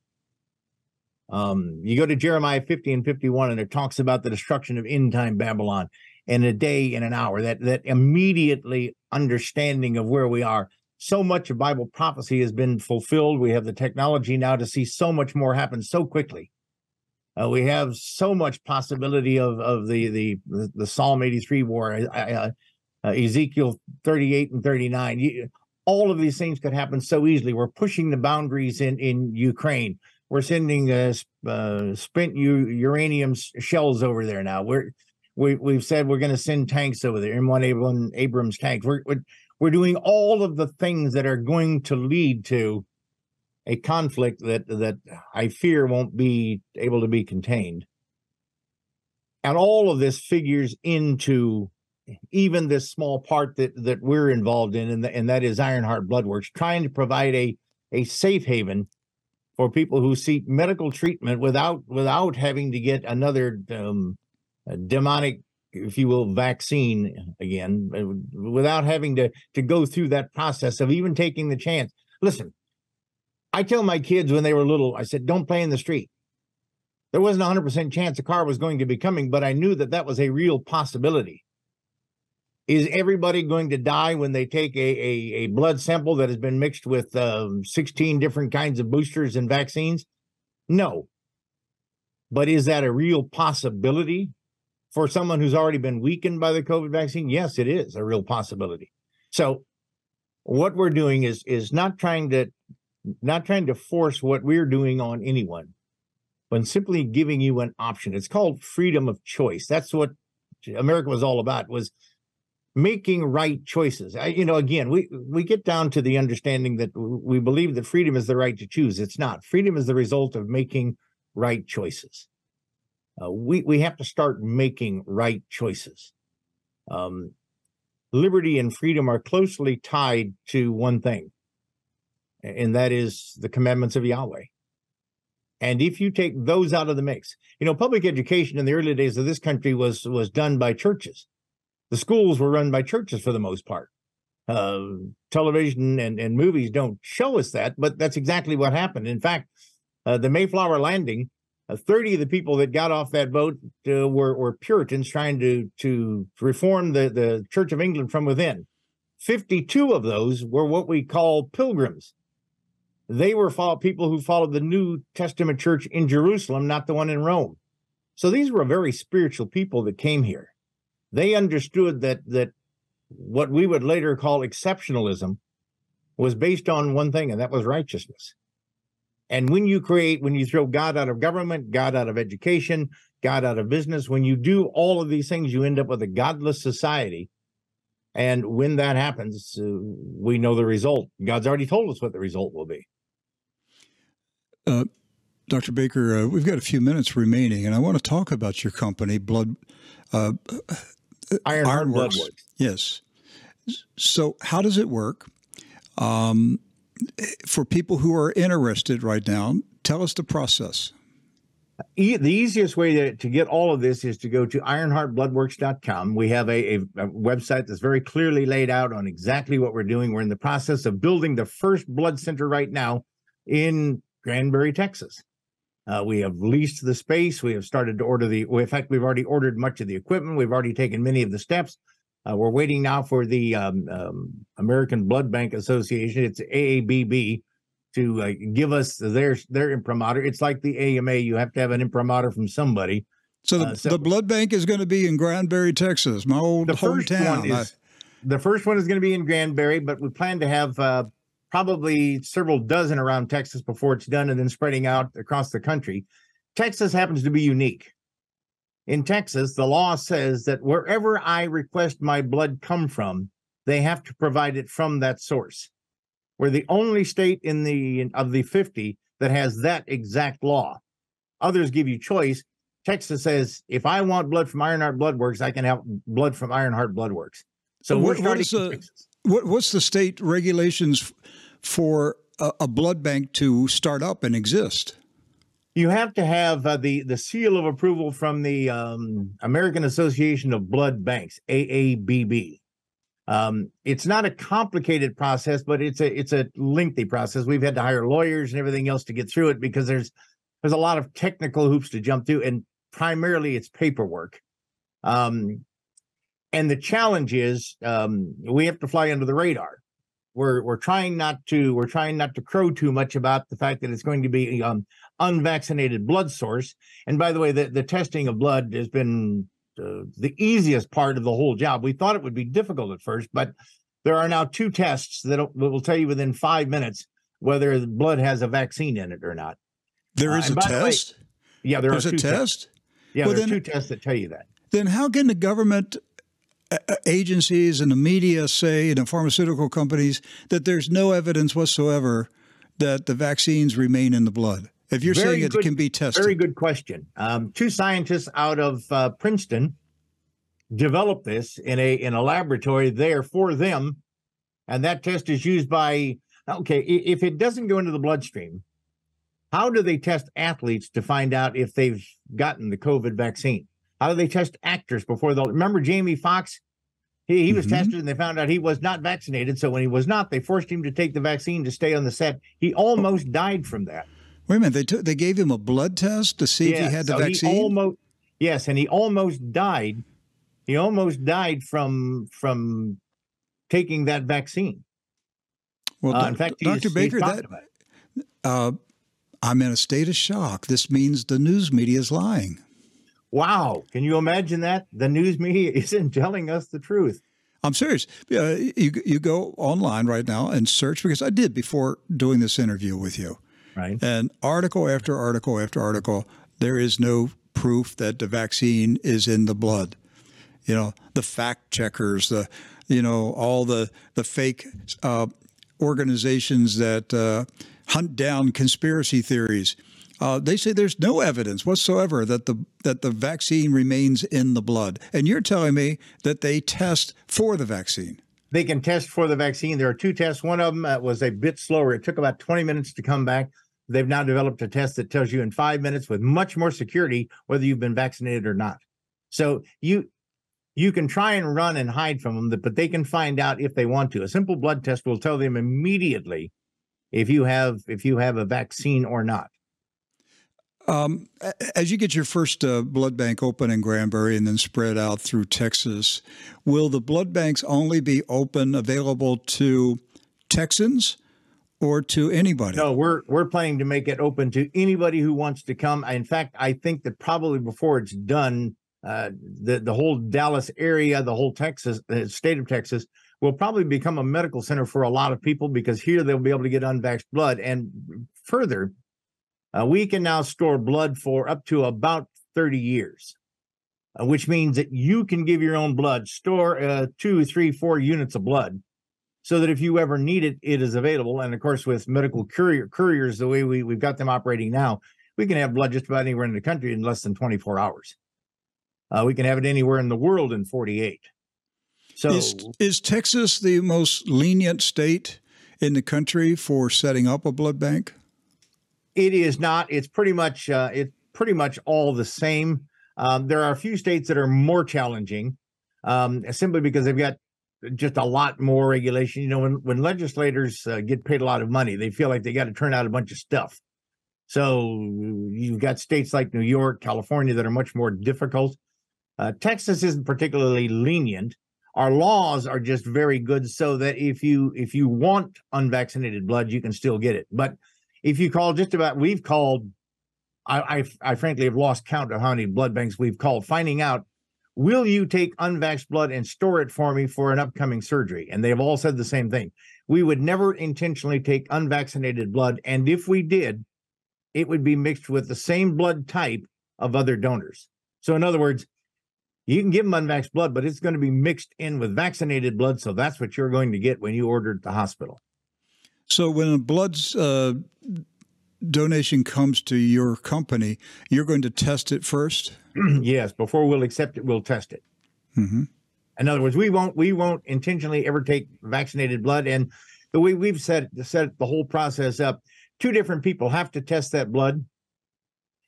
D: Um, you go to Jeremiah 50 and 51, and it talks about the destruction of end time Babylon in a day, in an hour, that that immediately understanding of where we are. So much of Bible prophecy has been fulfilled. We have the technology now to see so much more happen so quickly. Uh, we have so much possibility of of the the the Psalm 83 war, uh, uh, uh, Ezekiel 38 and 39. You, all of these things could happen so easily. We're pushing the boundaries in in Ukraine. We're sending uh, uh spent u- uranium shells over there now. We're we, we've said we're going to send tanks over there, M1 Abrams, Abrams tanks. We're, we're, we're doing all of the things that are going to lead to a conflict that that I fear won't be able to be contained. And all of this figures into even this small part that that we're involved in, and, the, and that is Ironheart Bloodworks, trying to provide a a safe haven for people who seek medical treatment without without having to get another um, demonic if you will vaccine again uh, without having to to go through that process of even taking the chance. Listen i tell my kids when they were little i said don't play in the street. There wasn't a 100% chance a car was going to be coming but i knew that that was a real possibility. Is everybody going to die when they take a, a, a blood sample that has been mixed with um, 16 different kinds of boosters and vaccines? No. But is that a real possibility for someone who's already been weakened by the COVID vaccine, yes, it is a real possibility. So what we're doing is is not trying to not trying to force what we're doing on anyone, but simply giving you an option. It's called freedom of choice. That's what America was all about was making right choices. I, you know, again, we we get down to the understanding that we believe that freedom is the right to choose. It's not. Freedom is the result of making right choices. Uh, we we have to start making right choices. Um, liberty and freedom are closely tied to one thing, and that is the commandments of Yahweh. And if you take those out of the mix, you know, public education in the early days of this country was was done by churches. The schools were run by churches for the most part. Uh, television and, and movies don't show us that, but that's exactly what happened. In fact, uh, the Mayflower landing, 30 of the people that got off that boat uh, were, were Puritans trying to, to reform the, the Church of England from within. 52 of those were what we call pilgrims. They were follow, people who followed the New Testament church in Jerusalem, not the one in Rome. So these were very spiritual people that came here. They understood that that what we would later call exceptionalism was based on one thing, and that was righteousness. And when you create, when you throw God out of government, God out of education, God out of business, when you do all of these things, you end up with a godless society. And when that happens, uh, we know the result. God's already told us what the result will be.
A: Uh, Dr. Baker, uh, we've got a few minutes remaining, and I want to talk about your company, Blood uh,
D: Ironheart Blood Works.
A: Yes. So, how does it work? Um, for people who are interested right now, tell us the process.
D: E- the easiest way to, to get all of this is to go to ironheartbloodworks.com. We have a, a, a, website that's very clearly laid out on exactly what we're doing. We're in the process of building the first blood center right now in Granbury, Texas. Uh, we have leased the space. We have started to order the. In fact, we've already ordered much of the equipment. We've already taken many of the steps. Uh, we're waiting now for the um, um, American Blood Bank Association. It's AABB to uh, give us their their imprimatur. It's like the AMA. You have to have an imprimatur from somebody.
A: So the, uh, so the blood bank is going to be in Granbury, Texas, my old
D: the
A: hometown.
D: Is, the first one is going to be in Granbury, but we plan to have uh, probably several dozen around Texas before it's done and then spreading out across the country. Texas happens to be unique. In Texas, the law says that wherever I request my blood come from, they have to provide it from that source. We're the only state in the of the 50 that has that exact law. Others give you choice. Texas says if I want blood from Ironheart Blood Works, I can have blood from Ironheart Blood Works. So what, we're starting what, is
A: a, what, what's the state regulations for a, a blood bank to start up and exist?
D: You have to have uh, the the seal of approval from the um, American Association of Blood Banks (AABB). Um, it's not a complicated process, but it's a it's a lengthy process. We've had to hire lawyers and everything else to get through it because there's there's a lot of technical hoops to jump through, and primarily it's paperwork. Um, and the challenge is um, we have to fly under the radar we're we're trying not to we're trying not to crow too much about the fact that it's going to be um, unvaccinated blood source. And by the way, the, the testing of blood has been uh, the easiest part of the whole job. We thought it would be difficult at first, but there are now two tests that will tell you within five minutes whether the blood has a vaccine in it or not.
A: There is uh, uh, a test.
D: way, yeah, there
A: There's
D: are two
A: a test.
D: Tests. Yeah, well, there are two tests that tell you that.
A: Then how can the government agencies and the media say, and the pharmaceutical companies, that there's no evidence whatsoever that the vaccines remain in the blood. If you're very saying good, it can be tested.
D: Very good question. Um, two scientists out of uh, Princeton developed this in a in a laboratory there for them, and that test is used by. Okay, if it doesn't go into the bloodstream, how do they test athletes to find out if they've gotten the COVID vaccine? How do they test actors before they'll remember Jamie Foxx? He, he was mm-hmm. tested and they found out he was not vaccinated. So when he was not, they forced him to take the vaccine to stay on the set. He almost died from that.
A: Wait a minute. They took they gave him a blood test to see yes, if he had the so vaccine.
D: almost yes, and he almost died. He almost died from from taking that vaccine.
A: Well, uh, in fact, Dr. Baker, that uh, I'm in a state of shock. This means the news media is lying.
D: Wow. Can you imagine that? The news media isn't telling us the truth.
A: I'm serious. Uh, you, you go online right now and search because I did before doing this interview with you.
D: Right.
A: And article after article after article, there is no proof that the vaccine is in the blood. You know, the fact checkers, the you know, all the the fake uh, organizations that uh, hunt down conspiracy theories. Uh, they say there's no evidence whatsoever that the that the vaccine remains in the blood, and you're telling me that they test for the vaccine.
D: They can test for the vaccine. There are two tests. One of them uh, was a bit slower. It took about 20 minutes to come back. They've now developed a test that tells you in five minutes with much more security whether you've been vaccinated or not. So you you can try and run and hide from them, but they can find out if they want to. A simple blood test will tell them immediately if you have if you have a vaccine or not.
A: Um, as you get your first uh, blood bank open in Granbury and then spread out through Texas, will the blood banks only be open available to Texans or to anybody?
D: No, we're we're planning to make it open to anybody who wants to come. In fact, I think that probably before it's done, uh, the the whole Dallas area, the whole Texas, the state of Texas, will probably become a medical center for a lot of people because here they'll be able to get unvaxxed blood. And further, uh, we can now store blood for up to about 30 years, uh, which means that you can give your own blood, store uh, two, three, four units of blood, so that if you ever need it, it is available. And of course, with medical courier couriers, the way we, we've got them operating now, we can have blood just about anywhere in the country in less than 24 hours. Uh, we can have it anywhere in the world in 48. So
A: is, is Texas the most lenient state in the country for setting up a blood bank?
D: It is not. It's pretty much uh, it's pretty much all the same. Um, there are a few states that are more challenging, um, simply because they've got just a lot more regulation. You know, when when legislators uh, get paid a lot of money, they feel like they got to turn out a bunch of stuff. So you've got states like New York, California that are much more difficult. Uh, Texas isn't particularly lenient. Our laws are just very good, so that if you if you want unvaccinated blood, you can still get it. But if you call just about, we've called. I, I, I frankly have lost count of how many blood banks we've called, finding out will you take unvaxxed blood and store it for me for an upcoming surgery? And they've all said the same thing. We would never intentionally take unvaccinated blood. And if we did, it would be mixed with the same blood type of other donors. So, in other words, you can give them unvaxxed blood, but it's going to be mixed in with vaccinated blood. So that's what you're going to get when you order at the hospital.
A: So when a blood uh, donation comes to your company, you're going to test it first.
D: yes, before we'll accept it, we'll test it. Mm-hmm. In other words, we won't we won't intentionally ever take vaccinated blood. And the way we've set set the whole process up, two different people have to test that blood,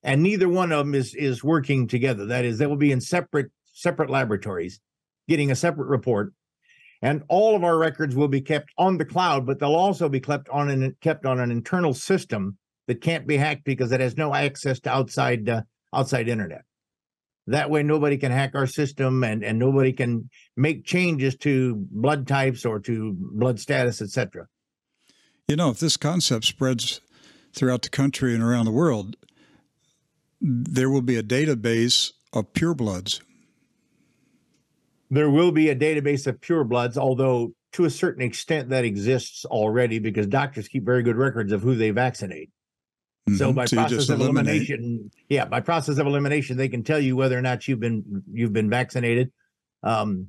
D: and neither one of them is is working together. That is, they will be in separate separate laboratories, getting a separate report and all of our records will be kept on the cloud, but they'll also be kept on an kept on an internal system that can't be hacked because it has no access to outside uh, outside internet. That way, nobody can hack our system, and and nobody can make changes to blood types or to blood status, etc.
A: You know, if this concept spreads throughout the country and around the world, there will be a database of purebloods
D: there will be a database of purebloods, although to a certain extent that exists already because doctors keep very good records of who they vaccinate. Mm-hmm. So by so process of eliminate. elimination, yeah, by process of elimination, they can tell you whether or not you've been you've been vaccinated. Um,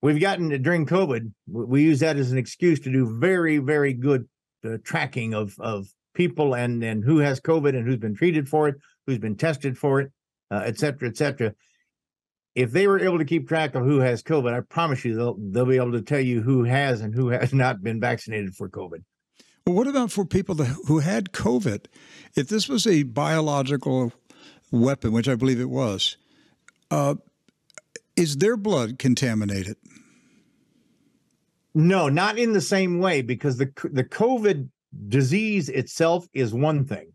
D: we've gotten during COVID, we use that as an excuse to do very very good uh, tracking of of people and and who has COVID and who's been treated for it, who's been tested for it, uh, et cetera, et cetera if they were able to keep track of who has COVID, I promise you they'll they'll be able to tell you who has and who has not been vaccinated for COVID.
A: Well, what about for people who had COVID? If this was a biological weapon, which I believe it was, uh, is their blood contaminated?
D: No, not in the same way because the the COVID disease itself is one thing.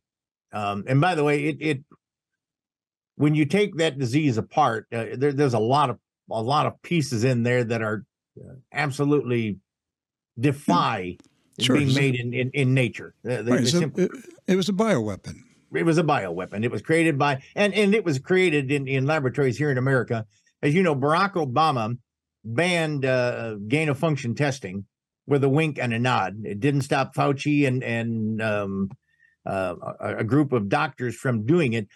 D: Um, and by the way, it, it when you take that disease apart, uh, there, there's a lot of a lot of pieces in there that are uh, absolutely defy sure, being made in, in, in nature. They,
A: right, they so it, it, was a bioweapon.
D: It was a bioweapon. It was created by and and it was created in, in laboratories here in America. As you know, Barack Obama banned uh, gain of function testing with a wink and a nod. It didn't stop Fauci and and um, uh, a, a group of doctors from doing it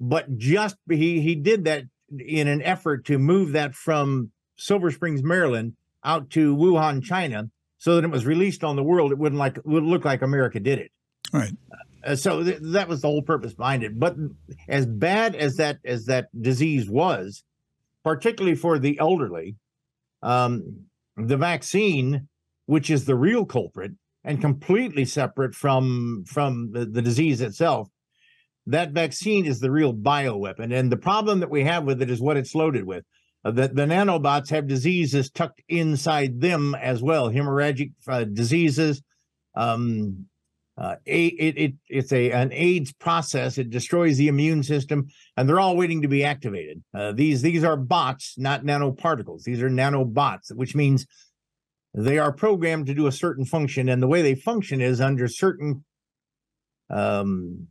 D: but just he he did that in an effort to move that from Silver Springs, Maryland, out to Wuhan, China, so that it was released on the world. It wouldn't like would look like America did it.
A: Right.
D: Uh, so th- that was the whole purpose behind it. But as bad as that as that disease was, particularly for the elderly, um, the vaccine, which is the real culprit, and completely separate from from the, the disease itself. That vaccine is the real bioweapon, and the problem that we have with it is what it's loaded with. Uh, the, the nanobots have diseases tucked inside them as well, hemorrhagic uh, diseases. Um, uh, it, it it's a an AIDS process. It destroys the immune system, and they're all waiting to be activated. Uh, these these are bots, not nanoparticles. These are nanobots, which means they are programmed to do a certain function, and the way they function is under certain um,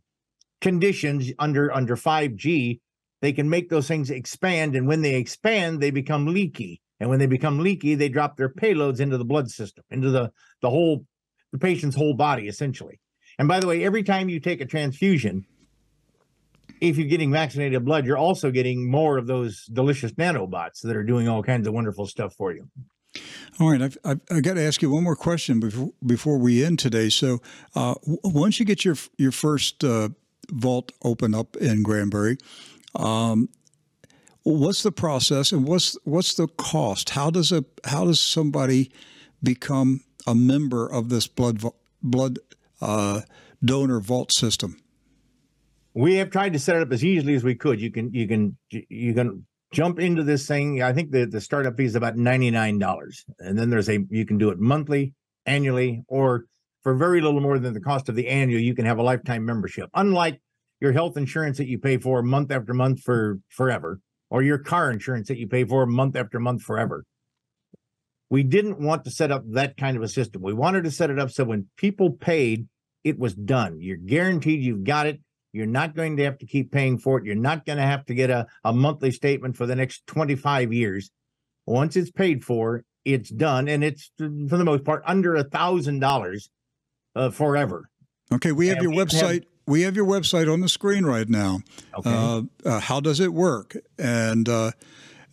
D: conditions. Under under five G, they can make those things expand, and when they expand, they become leaky. And when they become leaky, they drop their payloads into the blood system, into the the whole the patient's whole body essentially. And by the way, every time you take a transfusion, if you're getting vaccinated blood, you're also getting more of those delicious nanobots that are doing all kinds of wonderful stuff for you.
A: All right, I've, I've, I've got to ask you one more question before before we end today. So, uh, once you get your your first uh, vault open up in Granbury, um, what's the process and what's what's the cost? How does a how does somebody become a member of this blood blood uh, donor vault system?
D: We have tried to set it up as easily as we could. You can you can you can jump into this thing. I think the the startup fee is about ninety nine dollars, and then there's a you can do it monthly, annually, or for very little more than the cost of the annual, you can have a lifetime membership. Unlike your health insurance that you pay for month after month for forever, or your car insurance that you pay for month after month forever. We didn't want to set up that kind of a system. We wanted to set it up so when people paid, it was done. You're guaranteed you've got it. You're not going to have to keep paying for it. You're not going to have to get a, a monthly statement for the next 25 years. Once it's paid for, it's done. And it's, for the most part, under a thousand dollars uh, forever.
A: Okay, we have and your we website. Have, we have your website on the screen right now. Okay. Uh, uh, how does it work? And uh,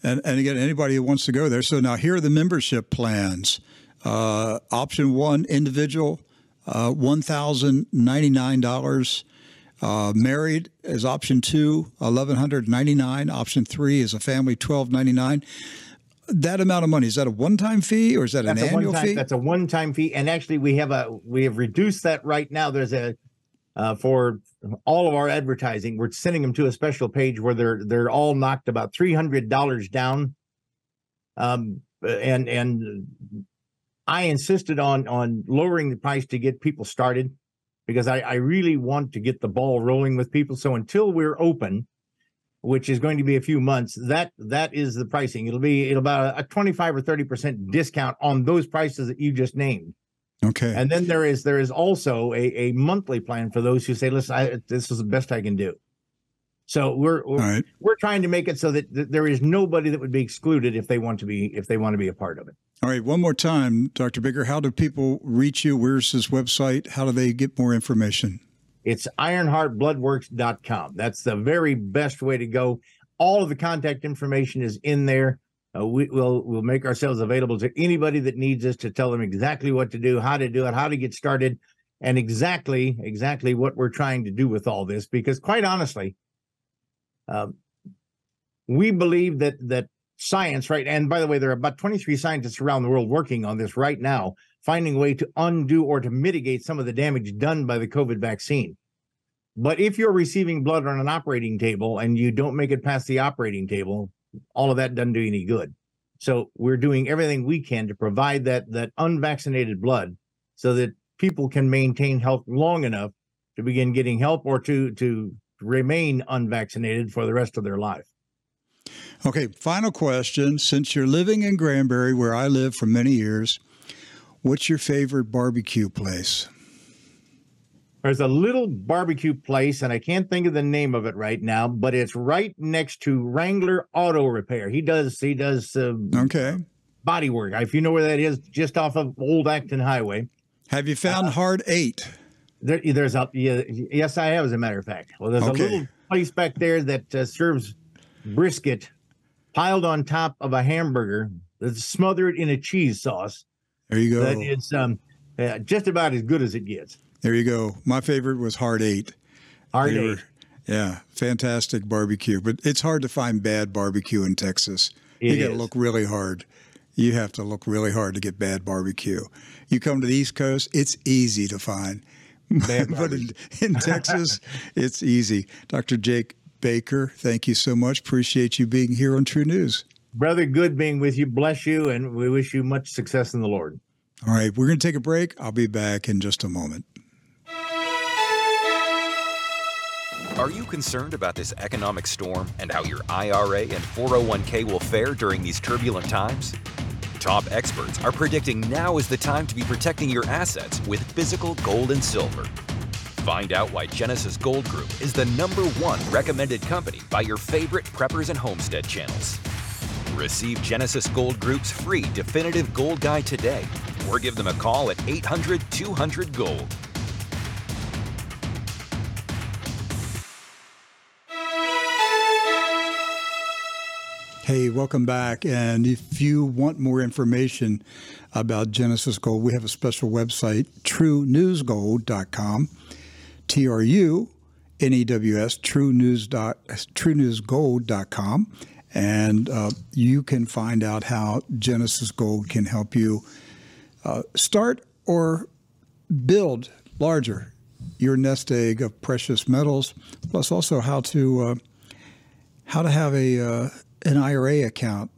A: and, and again, anybody who wants to go there. So now here are the membership plans. Uh, option one, individual, uh, $1,099. Uh, married is option two, eleven hundred ninety nine. Option three is a family, twelve ninety nine. That amount of money is that a one time fee or is that
D: that's
A: an annual fee?
D: That's a one time fee, and actually we have a we have reduced that right now. There's a uh, for all of our advertising. We're sending them to a special page where they're they're all knocked about three hundred dollars down. Um, and and I insisted on on lowering the price to get people started because I, I really want to get the ball rolling with people. So until we're open, which is going to be a few months, that that is the pricing. It'll be it'll about a 25 or 30 percent discount on those prices that you just named.
A: Okay.
D: And then there is there is also a, a monthly plan for those who say, listen, I, this is the best I can do. So we're we're, right. we're trying to make it so that, that there is nobody that would be excluded if they want to be if they want to be a part of it.
A: All right, one more time, Dr. Baker, how do people reach you? Where's his website? How do they get more information?
D: It's ironheartbloodworks.com. That's the very best way to go. All of the contact information is in there. Uh, we will we'll make ourselves available to anybody that needs us to tell them exactly what to do, how to do it, how to get started, and exactly exactly what we're trying to do with all this. Because quite honestly, uh, we believe that that science, right? And by the way, there are about 23 scientists around the world working on this right now, finding a way to undo or to mitigate some of the damage done by the COVID vaccine. But if you're receiving blood on an operating table and you don't make it past the operating table, all of that doesn't do any good. So we're doing everything we can to provide that that unvaccinated blood so that people can maintain health long enough to begin getting help or to to remain unvaccinated for the rest of their life.
A: Okay, final question. Since you're living in Granbury, where I lived for many years, what's your favorite barbecue place?
D: There's a little barbecue place, and I can't think of the name of it right now, but it's right next to Wrangler Auto Repair. He does he does uh,
A: okay
D: body work. If you know where that is, just off of Old Acton Highway.
A: Have you found uh, Hard Eight?
D: There, there's a yeah, yes, I have. As a matter of fact, well, there's okay. a little place back there that uh, serves brisket piled on top of a hamburger that's smothered in a cheese sauce.
A: There you go.
D: That is um, uh, just about as good as it gets.
A: There you go. My favorite was Hard Eight.
D: Hard they Eight. Were,
A: yeah, fantastic barbecue. But it's hard to find bad barbecue in Texas. It you got to look really hard. you have to look really hard to get bad barbecue. You come to the East Coast, it's easy to find. but in, in Texas, it's easy. Dr. Jake Baker, thank you so much. Appreciate you being here on TruNews.
D: Brother, good being with you. Bless you, and we wish you much success in the Lord.
A: All right, we're going to take a break. I'll be back in just a moment.
C: Are you concerned about this economic storm and how your IRA and 401k will fare during these turbulent times? Top experts are predicting now is the time to be protecting your assets with physical gold and silver. Find out why Genesis Gold Group is the number one recommended company by your favorite preppers and homestead channels. Receive Genesis Gold Group's free definitive gold guide today or give them a call at 800 200 Gold.
A: Hey, welcome back. And if you want more information about Genesis Gold, we have a special website, trunewsgold.com. T R U N E W S, trunewsgold.com. And uh, you can find out how Genesis Gold can help you uh, start or build larger your nest egg of precious metals, plus also how to uh, how to have a uh, an IRA account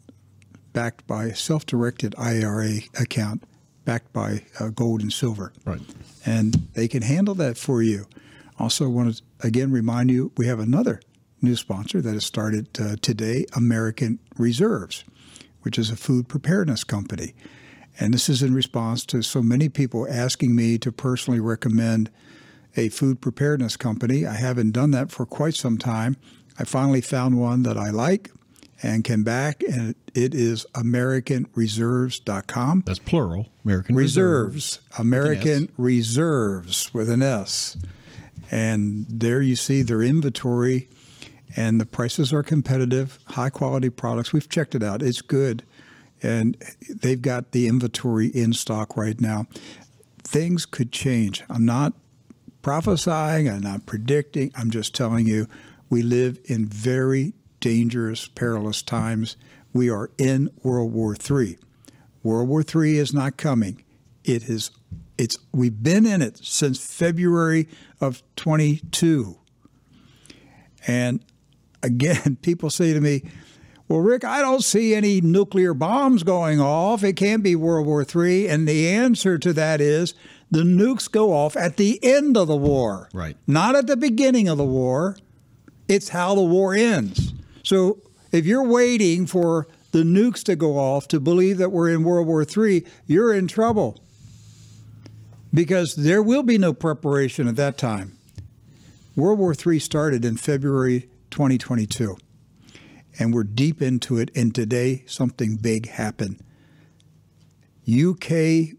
A: backed by a self-directed IRA account backed by uh, gold and silver.
B: Right.
A: And they can handle that for you. Also, want to again remind you we have another new sponsor that has started uh, today, American Reserves, which is a food preparedness company. And this is in response to so many people asking me to personally recommend a food preparedness company. I haven't done that for quite some time. I finally found one that I like and can back, and it is AmericanReserves.com.
B: That's plural. American
A: Reserves. American Reserves with an S. And there you see their inventory, and the prices are competitive, high quality products. We've checked it out, it's good. And they've got the inventory in stock right now. Things could change. I'm not prophesying, I'm not predicting, I'm just telling you we live in very dangerous, perilous times. We are in World War III. World War III is not coming. It is it's we've been in it since February of 22. And again, people say to me, "Well, Rick, I don't see any nuclear bombs going off. It can't be World War III." And the answer to that is the nukes go off at the end of the war.
B: Right.
A: Not at the beginning of the war. It's how the war ends. So if you're waiting for the nukes to go off to believe that we're in World War III, you're in trouble because there will be no preparation at that time. World War III started in February 2022, and we're deep into it. And today, something big happened. UK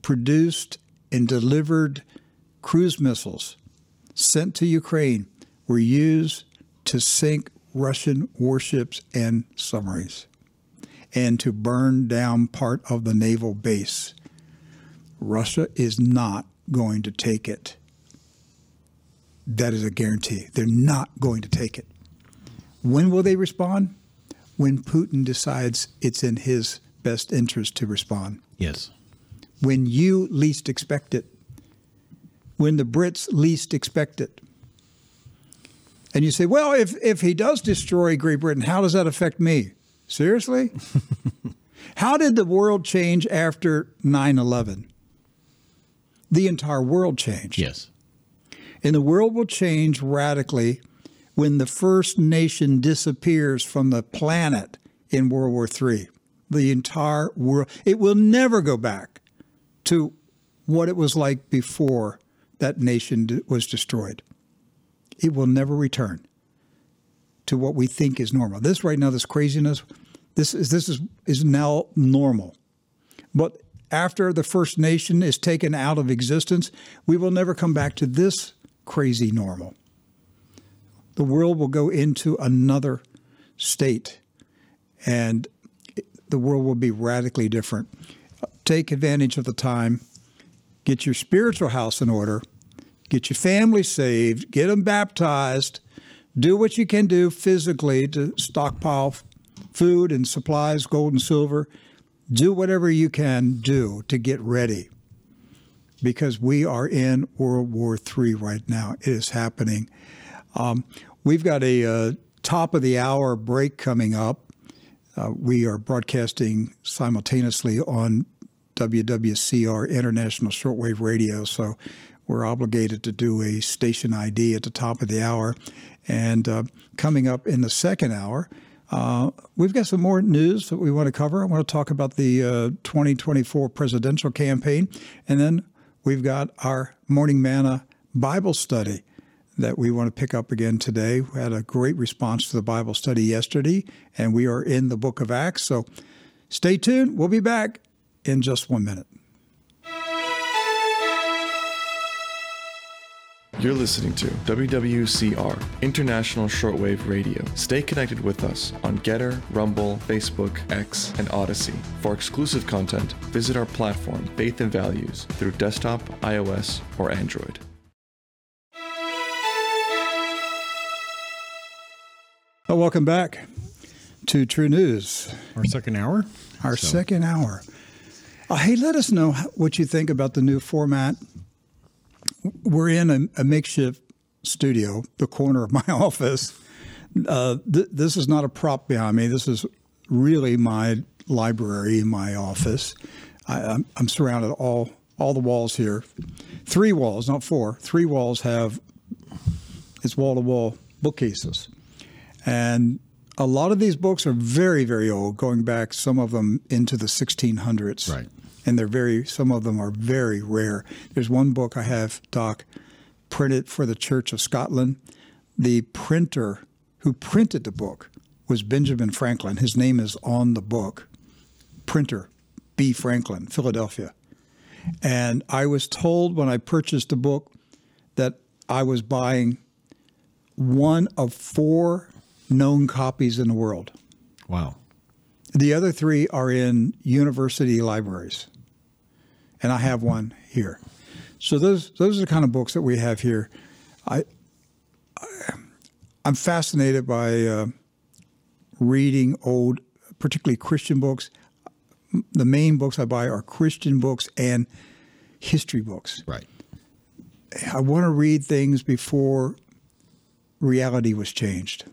A: produced and delivered cruise missiles sent to Ukraine were used to sink Russian warships and submarines and to burn down part of the naval base. Russia is not going to take it. That is a guarantee. They're not going to take it. When will they respond? When Putin decides it's in his best interest to respond.
B: Yes.
A: When you least expect it. When the Brits least expect it. And you say, well, if, if he does destroy Great Britain, how does that affect me? Seriously? how did the world change after 9 11? The entire world changed.
B: Yes.
A: And the world will change radically when the first nation disappears from the planet in World War III. The entire world, it will never go back to what it was like before that nation was destroyed. It will never return to what we think is normal. This right now, this craziness, this is this is is now normal. But after the first nation is taken out of existence, we will never come back to this crazy normal. The world will go into another state, and the world will be radically different. Take advantage of the time, get your spiritual house in order, get your family saved, get them baptized, do what you can do physically to stockpile food and supplies, gold and silver, do whatever you can do to get ready because we are in World War III right now. It is happening. Um, we've got a uh, top of the hour break coming up. Uh, we are broadcasting simultaneously on WWCR International Shortwave Radio, so we're obligated to do a station ID at the top of the hour. And uh, coming up in the second hour, uh, we've got some more news that we want to cover. I want to talk about the uh, 2024 presidential campaign. And then we've got our Morning Manna Bible study that we want to pick up again today. We had a great response to the Bible study yesterday, and we are in the book of Acts. So stay tuned. We'll be back in just one minute.
E: You're listening to WWCR International Shortwave Radio. Stay connected with us on Gettr, Rumble, Facebook, X, and Odysee. For exclusive content, visit our platform, Faith and Values, through desktop, iOS, or Android.
A: Well, welcome back to TruNews,
B: Our second hour.
A: our
B: So-
A: second hour. Uh, hey, let us know what you think about the new format. We're in a, a makeshift studio, the corner of my office. Uh, th- this is not a prop behind me. This is really my library my office. I, I'm, I'm surrounded all all the walls here. Three walls, not four. Three walls have it's wall to wall bookcases, and a lot of these books are very very old, going back some of them into the 1600s.
B: Right.
A: And they're very some of them are very rare. There's one book I have, Doc, printed for the Church of Scotland. The printer who printed the book was Benjamin Franklin. His name is on the book. Printer, B. Franklin, Philadelphia. And I was told when I purchased the book that I was buying one of four known copies in the world.
B: Wow.
A: The other three are in university libraries, and I have one here. So those those are the kind of books that we have here. I, I I'm fascinated by uh, reading old, particularly Christian books. The main books I buy are Christian books and history books.
B: Right.
A: I want to read things before reality was changed.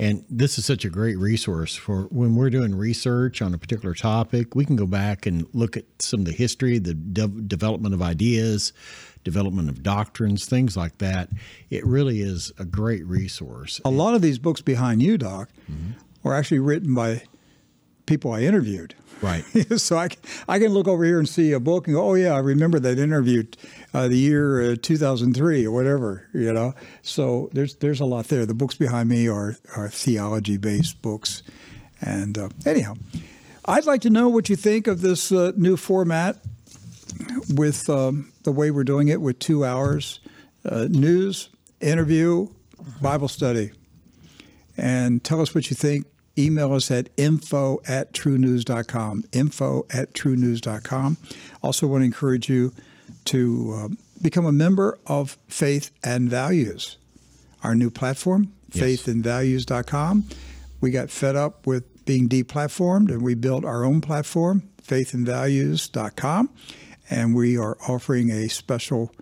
B: And this is such a great resource for when we're doing research on a particular topic. We can go back and look at some of the history, the de- development of ideas, development of doctrines, things like that. It really is a great resource.
A: A lot of these books behind you, Doc, mm-hmm. were actually written by people I interviewed.
B: Right.
A: so I, I can look over here and see a book and go, oh yeah, I remember that interview, uh, the year uh, 2003 or whatever, you know. So there's there's a lot there. The books behind me are are theology based books, and uh, anyhow, I'd like to know what you think of this uh, new format with um, the way we're doing it with two hours uh, news, interview, Bible study, and tell us what you think email us at info at trunews.com. Info at trunews.com. Also, want to encourage you to uh, become a member of Faith and Values, our new platform,
B: Yes.
A: faithandvalues.com. We got fed up with being deplatformed and we built our own platform, faithandvalues.com. And we are offering a special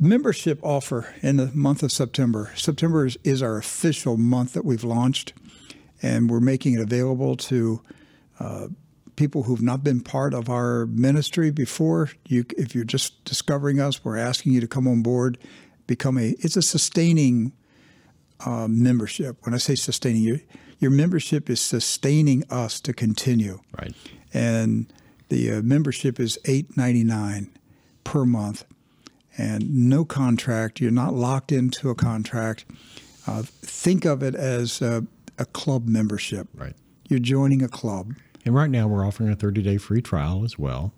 A: membership offer in the month of September. September is, is our official month that we've launched, and we're making it available to uh, people who've not been part of our ministry before. You, if you're just discovering us, we're asking you to come on board. Become a. It's a sustaining uh, membership. When I say sustaining, your your membership is sustaining us to continue
B: Right.
A: and the uh, membership is eight ninety nine per month, and no contract. You're not locked into a contract. Uh, think of it as a, a club membership.
B: Right.
A: You're joining a club.
B: And right now we're offering a 30 day free trial as well.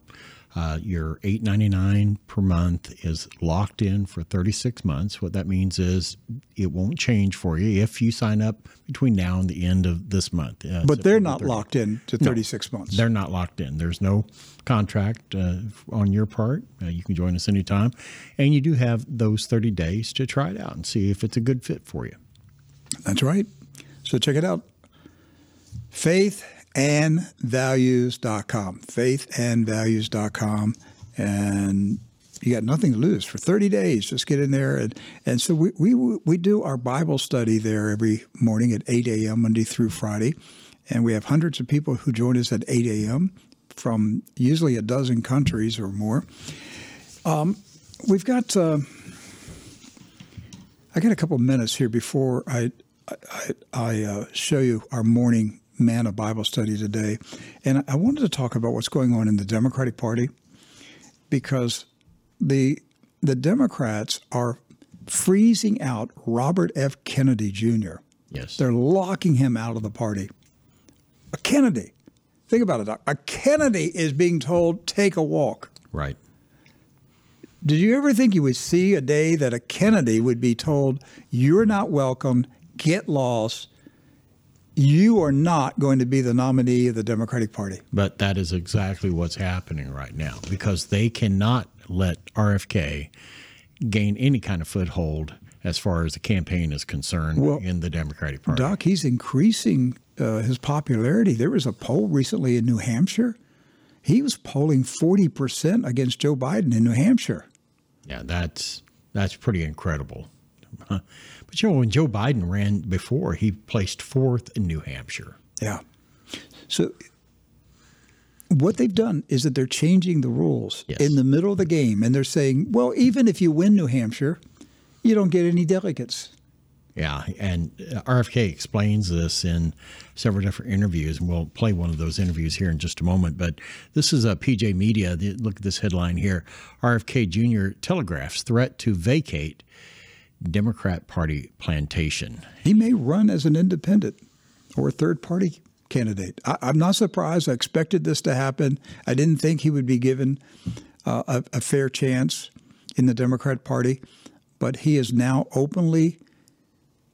B: Uh, your $8.99 per month is locked in for 36 months. What that means is it won't change for you if you sign up between now and the end of this month. Uh,
A: But they're not
B: 30th.
A: locked in to 36 months.
B: They're not locked in. There's no contract uh, on your part. Uh, you can join us anytime. And you do have those 30 days to try it out and see if it's a good fit for you.
A: That's right. So check it out. faithandvalues.com. Faithandvalues.com. And you got nothing to lose for 30 days. Just get in there. And, and so we, we, we do our Bible study there every morning at 8 a.m., Monday through Friday. And we have hundreds of people who join us at 8 a.m. from usually a dozen countries or more. Um, we've got, uh, I got a couple minutes here before I, I, I uh, show you our morning manna Bible study today. And I wanted to talk about what's going on in the Democratic Party because the the Democrats are freezing out Robert F. Kennedy Jr.
B: Yes.
A: They're locking him out of the party. A Kennedy. Think about it, Doc. A Kennedy is being told, take a walk.
B: Right.
A: Did you ever think you would see a day that a Kennedy would be told, you're not welcome, get lost, you are not going to be the nominee of the Democratic Party?
B: But that is exactly what's happening right now because they cannot let RFK gain any kind of foothold as far as the campaign is concerned
A: Well,
B: in the Democratic Party.
A: Doc, he's increasing uh, his popularity. There was a poll recently in New Hampshire. He was polling 40% against Joe Biden in New Hampshire.
B: Yeah, that's that's pretty incredible. But you know, when Joe Biden ran before, he placed fourth in New Hampshire.
A: Yeah. So what they've done is that they're changing the rules
B: Yes.
A: in the middle of the game, and they're saying, well, even if you win New Hampshire, you don't get any delegates.
B: Yeah, and uh, RFK explains this in several different interviews, and we'll play one of those interviews here in just a moment. But this is a PJ Media. Look at this headline here: RFK Jr. telegraphs threat to vacate Democrat Party plantation.
A: He may run as an independent or a third party candidate. I, I'm not surprised. I expected this to happen. I didn't think he would be given uh, a, a fair chance in the Democrat Party, but he is now openly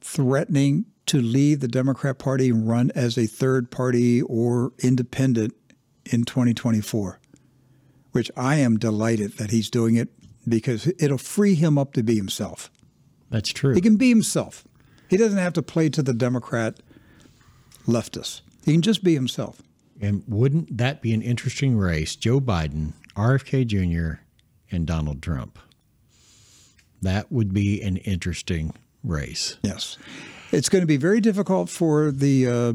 A: threatening to leave the Democrat Party and run as a third party or independent in 2024, which I am delighted that he's doing it because it'll free him up to be himself.
B: That's true.
A: He can be himself. He doesn't have to play to the Democrat leftists. He can just be himself.
B: And wouldn't that be an interesting race? Joe Biden, RFK Jr., and Donald Trump. That would be an interesting race.
A: Yes. It's going to be very difficult for the uh,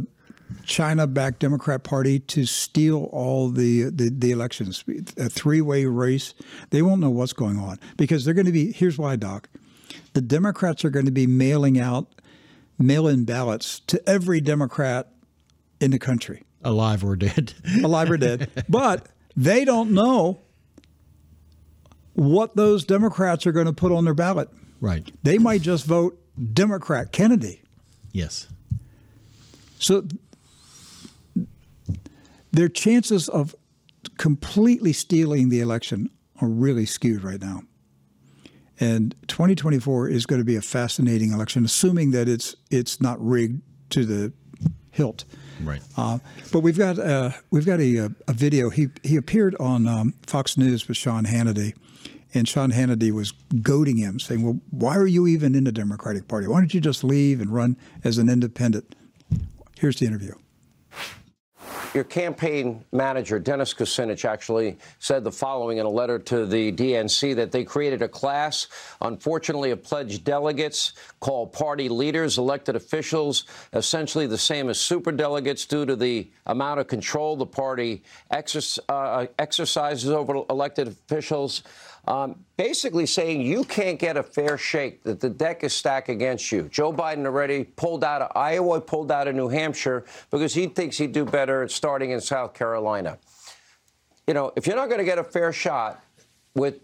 A: China-backed Democrat Party to steal all the, the the elections. A three-way race. They won't know what's going on because they're going to be. Here's why, Doc. The Democrats are going to be mailing out mail-in ballots to every Democrat in the country.
B: Alive or dead.
A: alive or dead. But they don't know what those Democrats are going to put on their ballot.
B: right.
A: They might just vote Democrat Kennedy.
B: Yes.
A: So their chances of completely stealing the election are really skewed right now. And 2024 is going to be a fascinating election, assuming that it's it's not rigged to the hilt.
B: Right.
A: Uh, but we've got uh, we've got a, a video. He he appeared on um, Fox News with Sean Hannity, and Sean Hannity was goading him, saying, "Well, why are you even in the Democratic Party? Why don't you just leave and run as an independent?" Here's the interview.
F: Your campaign manager, Dennis Kucinich, actually said the following in a letter to the DNC that they created a class, unfortunately, of pledged delegates called party leaders, elected officials, essentially the same as superdelegates due to the amount of control the party exer- uh, exercises over elected officials. Um, basically saying you can't get a fair shake, that the deck is stacked against you. Joe Biden already pulled out of Iowa, pulled out of New Hampshire because he thinks he'd do better starting in South Carolina. You know, if you're not going to get a fair shot with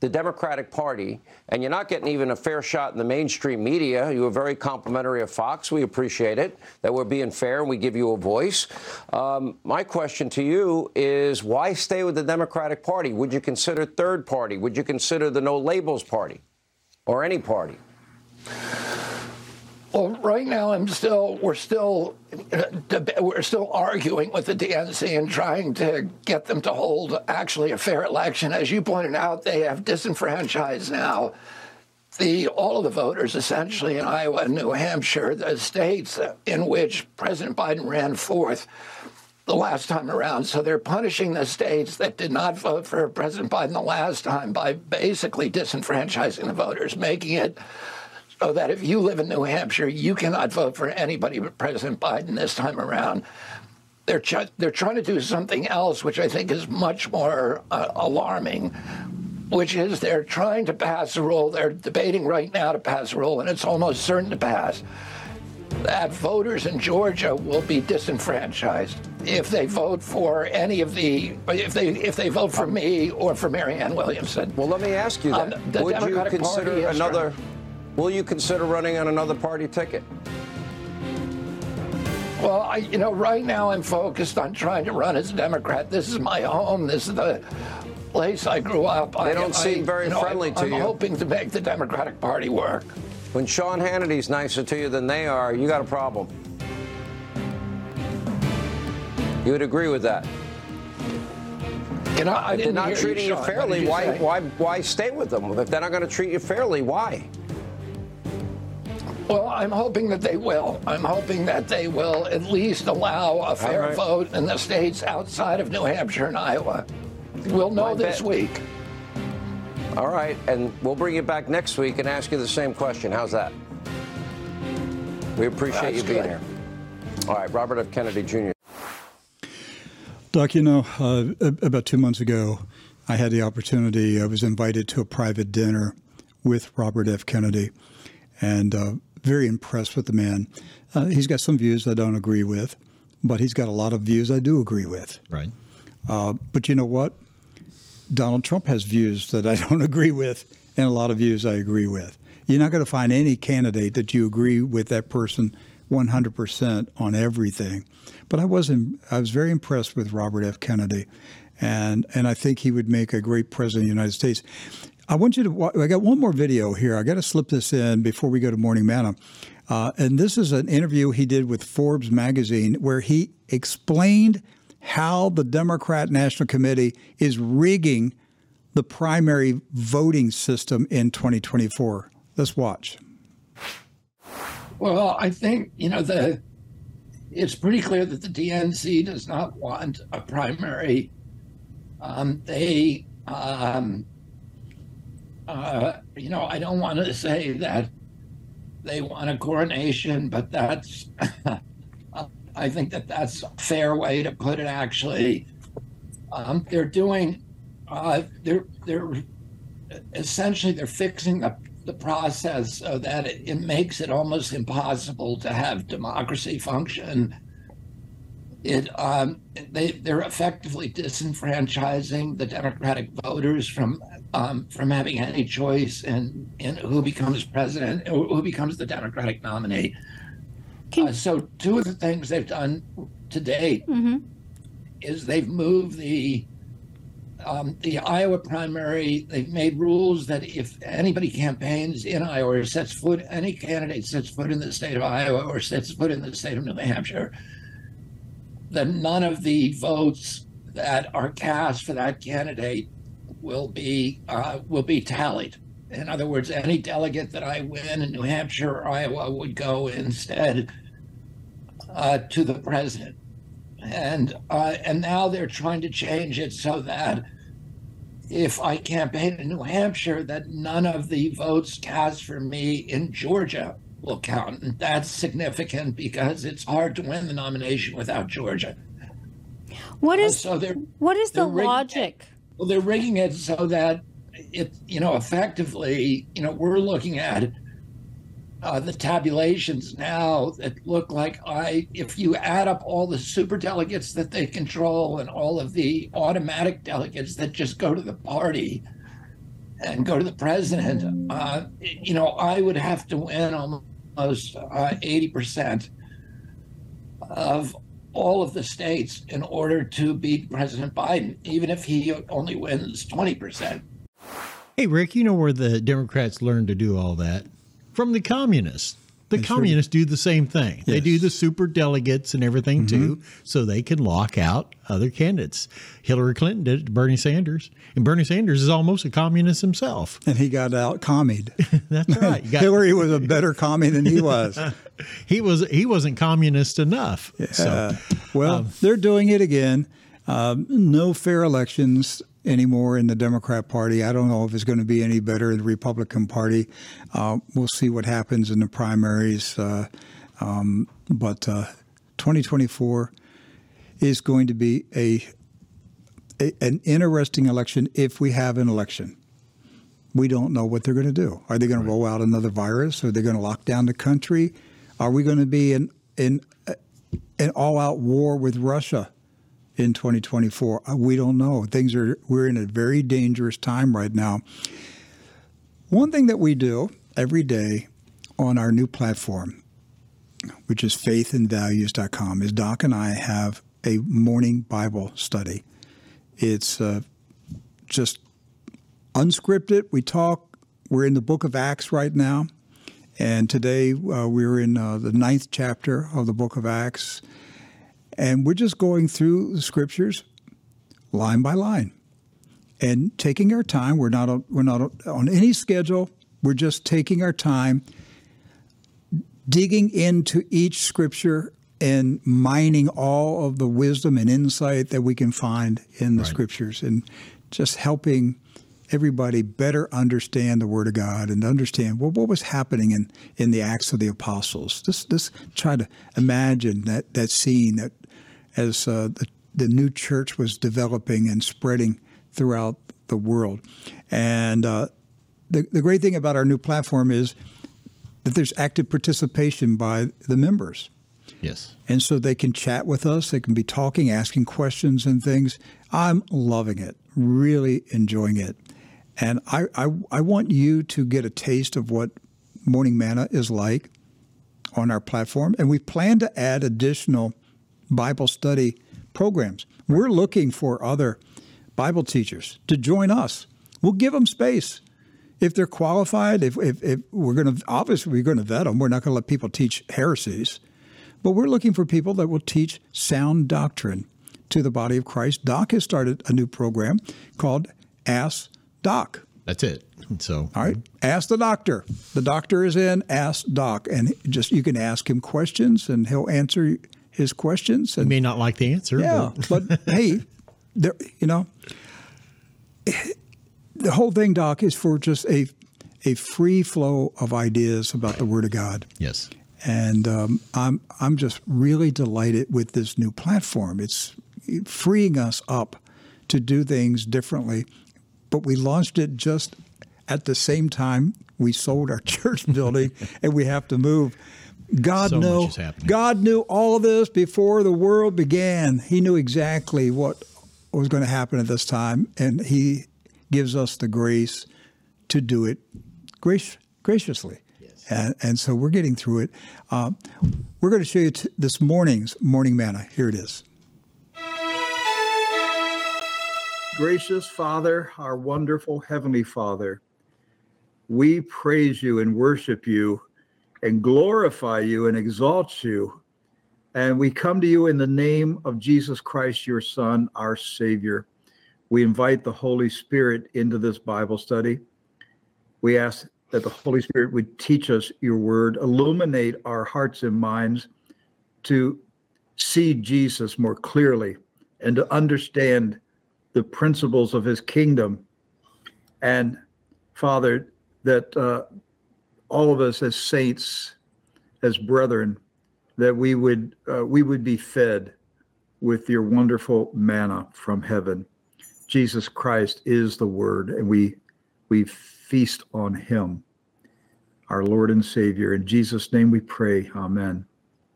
F: the Democratic Party, and you're not getting even a fair shot in the mainstream media. You were very complimentary of Fox. We appreciate it that we're being fair and we give you a voice. Um, my question to you is why stay with the Democratic Party? Would you consider third party? Would you consider the no labels party or any party?
G: Well, right now, I'm still we're still uh, we're still arguing with the DNC and trying to get them to hold actually a fair election. As you pointed out, they have disenfranchised now the all of the voters essentially in Iowa and New Hampshire, the states in which President Biden ran fourth. the last time around. So they're punishing the states that did not vote for President Biden the last time by basically disenfranchising the voters, making it so that if you live in New Hampshire, you cannot vote for anybody but President Biden this time around. They're, ch- they're trying to do something else, which I think is much more uh, alarming, which is they're trying to pass a rule. They're debating right now to pass a rule, and it's almost certain to pass that voters in Georgia will be disenfranchised if they vote for any of the if they if they vote for me or for Marianne Williamson.
F: Well, let me ask you that.
G: Um,
F: Would you consider another? Will you consider running on another party ticket?
G: Well, I, you know, right now I'm focused on trying to run as a Democrat. This is my home. This is the place I grew up.
F: They
G: I,
F: don't seem
G: I-
F: very
G: you know,
F: friendly
G: I'm,
F: to
G: I'm
F: you.
G: hoping to make the Democratic Party work.
F: When Sean Hannity's nicer to you than they are, you got a problem. You would agree with that?
G: You know, I
F: If they're
G: didn't
F: treating you.
G: What
F: fairly,
G: you
F: why, why, why stay with them? If they're not going to treat you fairly, why?
G: Well, I'm hoping that they will. I'm hoping that they will at least allow a fair
F: right.
G: vote in the states outside of New Hampshire and Iowa. We'll know
F: My
G: this
F: bet-
G: week.
F: All right, and we'll bring you back next week and ask you the same question. How's that? We appreciate
G: That's
F: you being
G: good.
F: here. All right, Robert F. Kennedy Jr.
A: Doc, you know, uh, about two months ago, I had the opportunity, I was invited to a private dinner with Robert F. Kennedy, and uh, very impressed with the man. Uh, he's got some views I don't agree with, but he's got a lot of views I do agree with.
B: Right.
A: Uh, but you know what? Donald Trump has views that I don't agree with, and a lot of views I agree with. You're not going to find any candidate that you agree with that person 100% on everything. But I was in, I was very impressed with Robert F. Kennedy, and and I think he would make a great president of the United States. I want you to. wa- I got one more video here. I got to slip this in before we go to Morning Manna. Uh, and this is an interview he did with Forbes magazine where he explained how the Democrat National Committee is rigging the primary voting system in 2024. Let's watch.
G: Well, I think you know the. It's pretty clear that the DNC does not want a primary. Um, they, um, uh, you know, I don't want to say that they want a coronation, but that's. I think that that's a fair way to put it. Actually, um, they're doing. Uh, they're they're essentially they're fixing the the process so that it, it makes it almost impossible to have democracy function. It um, they they're effectively disenfranchising the Democratic voters from um, from having any choice in in who becomes president or who becomes the Democratic nominee. Uh, so two of the things they've done to date is they've moved the um, the Iowa primary, they've made rules that if anybody campaigns in Iowa or sets foot, any candidate sets foot in the state of Iowa or sets foot in the state of New Hampshire, then none of the votes that are cast for that candidate will be uh, will be tallied. In other words, any delegate that I win in New Hampshire or Iowa would go instead uh, to the president and uh, and now they're trying to change it so that if I campaign in New Hampshire, that none of the votes cast for me in Georgia will count, and that's significant because it's hard to win the nomination without Georgia.
H: What is
G: so
H: what is the logic?
G: Well, they're rigging it so that it, you know, effectively, you know, we're looking at uh, the tabulations now that look like I, if you add up all the super delegates that they control and all of the automatic delegates that just go to the party and go to the president, uh, you know, I would have to win almost uh, 80% of all of the states in order to beat President Biden, even if he only wins 20%.
B: Hey, Rick, you know where the Democrats learned to do all that? From the communists. The communists do the same thing. They do the super delegates and everything too, so they can lock out other candidates. Hillary Clinton did it to Bernie Sanders, and Bernie Sanders is almost a communist himself.
A: And he got out commied.
B: That's right. Got-
A: Hillary was a better commie than he was.
B: he was he wasn't communist enough. So
A: Uh, well, they're doing it again. Um, no fair elections anymore in the Democrat Party. I don't know if it's going to be any better in the Republican Party. Uh, we'll see what happens in the primaries. Uh, um, but uh, 2024 is going to be a, a an interesting election if we have an election. We don't know what they're going to do. Are they going to roll out another virus? Are they going to lock down the country? Are we going to be in in an all-out war with Russia in 2024? Uh, We don't know. Things are we're in a very dangerous time right now. One thing that we do every day on our new platform, which is faithandvalues.com, is Doc and I have a morning Bible study. It's uh, just unscripted. We talk. We're in the book of Acts right now. And today uh, we're in uh, the ninth chapter of the book of Acts. And we're just going through the scriptures line by line and taking our time. We're not, on, we're not on any schedule. We're just taking our time, digging into each scripture and mining all of the wisdom and insight that we can find in the scriptures and just helping everybody better understand the Word of God and understand well, what was happening in, in the Acts of the Apostles. Just, just try to imagine that, that scene that as uh, the, the new church was developing and spreading throughout the world. And uh, the, the great thing about our new platform is that there's active participation by the members.
B: yes,
A: And so they can chat with us. They can be talking, asking questions and things. I'm loving it, really enjoying it. And I, I, I want you to get a taste of what Morning Manna is like on our platform. And we plan to add additional Bible study programs. We're looking for other Bible teachers to join us. We'll give them space. If they're qualified, if, if, if we're going to, obviously, we're going to vet them. We're not going to let people teach heresies. But we're looking for people that will teach sound doctrine to the body of Christ. Doc has started a new program called Ask Doc.
B: that's it. So
A: All right, ask the doctor. The doctor is in. Ask Doc, and just you can ask him questions, and he'll answer his questions.
B: you
A: And
B: may not like the answer.
A: yeah,
B: but
A: but hey, there, you know, the whole thing, Doc, is for just a a free flow of ideas about the Word of God.
B: yes,
A: And um, I'm I'm just really delighted with this new platform. It's freeing us up to do things differently. But we launched it just at the same time we sold our church building, and we have to move. God
B: So
A: knew. God knew all of this before the world began. He knew exactly what was going to happen at this time, and He gives us the grace to do it grace, graciously. And, and so we're getting through it. Uh, we're going to show you t- this morning's morning manna. Here it is. Gracious Father, our wonderful Heavenly Father, we praise you and worship you and glorify you and exalt you. And we come to you in the name of Jesus Christ, your Son, our Savior. We invite the Holy Spirit into this Bible study. We ask that the Holy Spirit would teach us your word, illuminate our hearts and minds to see Jesus more clearly and to understand the principles of his kingdom. And Father, that uh, all of us as saints, as brethren, that we would uh, we would be fed with your wonderful manna from heaven. Jesus Christ is the Word, and we we feast on Him, our Lord and Savior. In Jesus' name, we pray. Amen.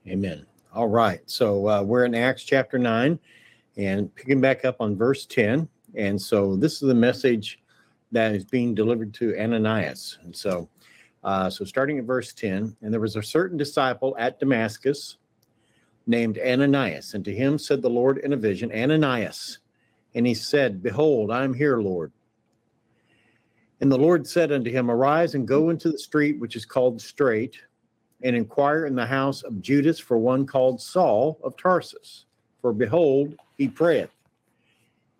H: Amen. All right. So uh, we're in Acts chapter 9 and picking back up on verse 10. And so this is the message that is being delivered to Ananias. And so, uh, so starting at verse 10, and there was a certain disciple at Damascus named Ananias. And to him said the Lord in a vision, Ananias. And he said, Behold, I am here, Lord. And the Lord said unto him, Arise and go into the street which is called Straight and inquire in the house of Judas for one called Saul of Tarsus. For behold, he prayeth,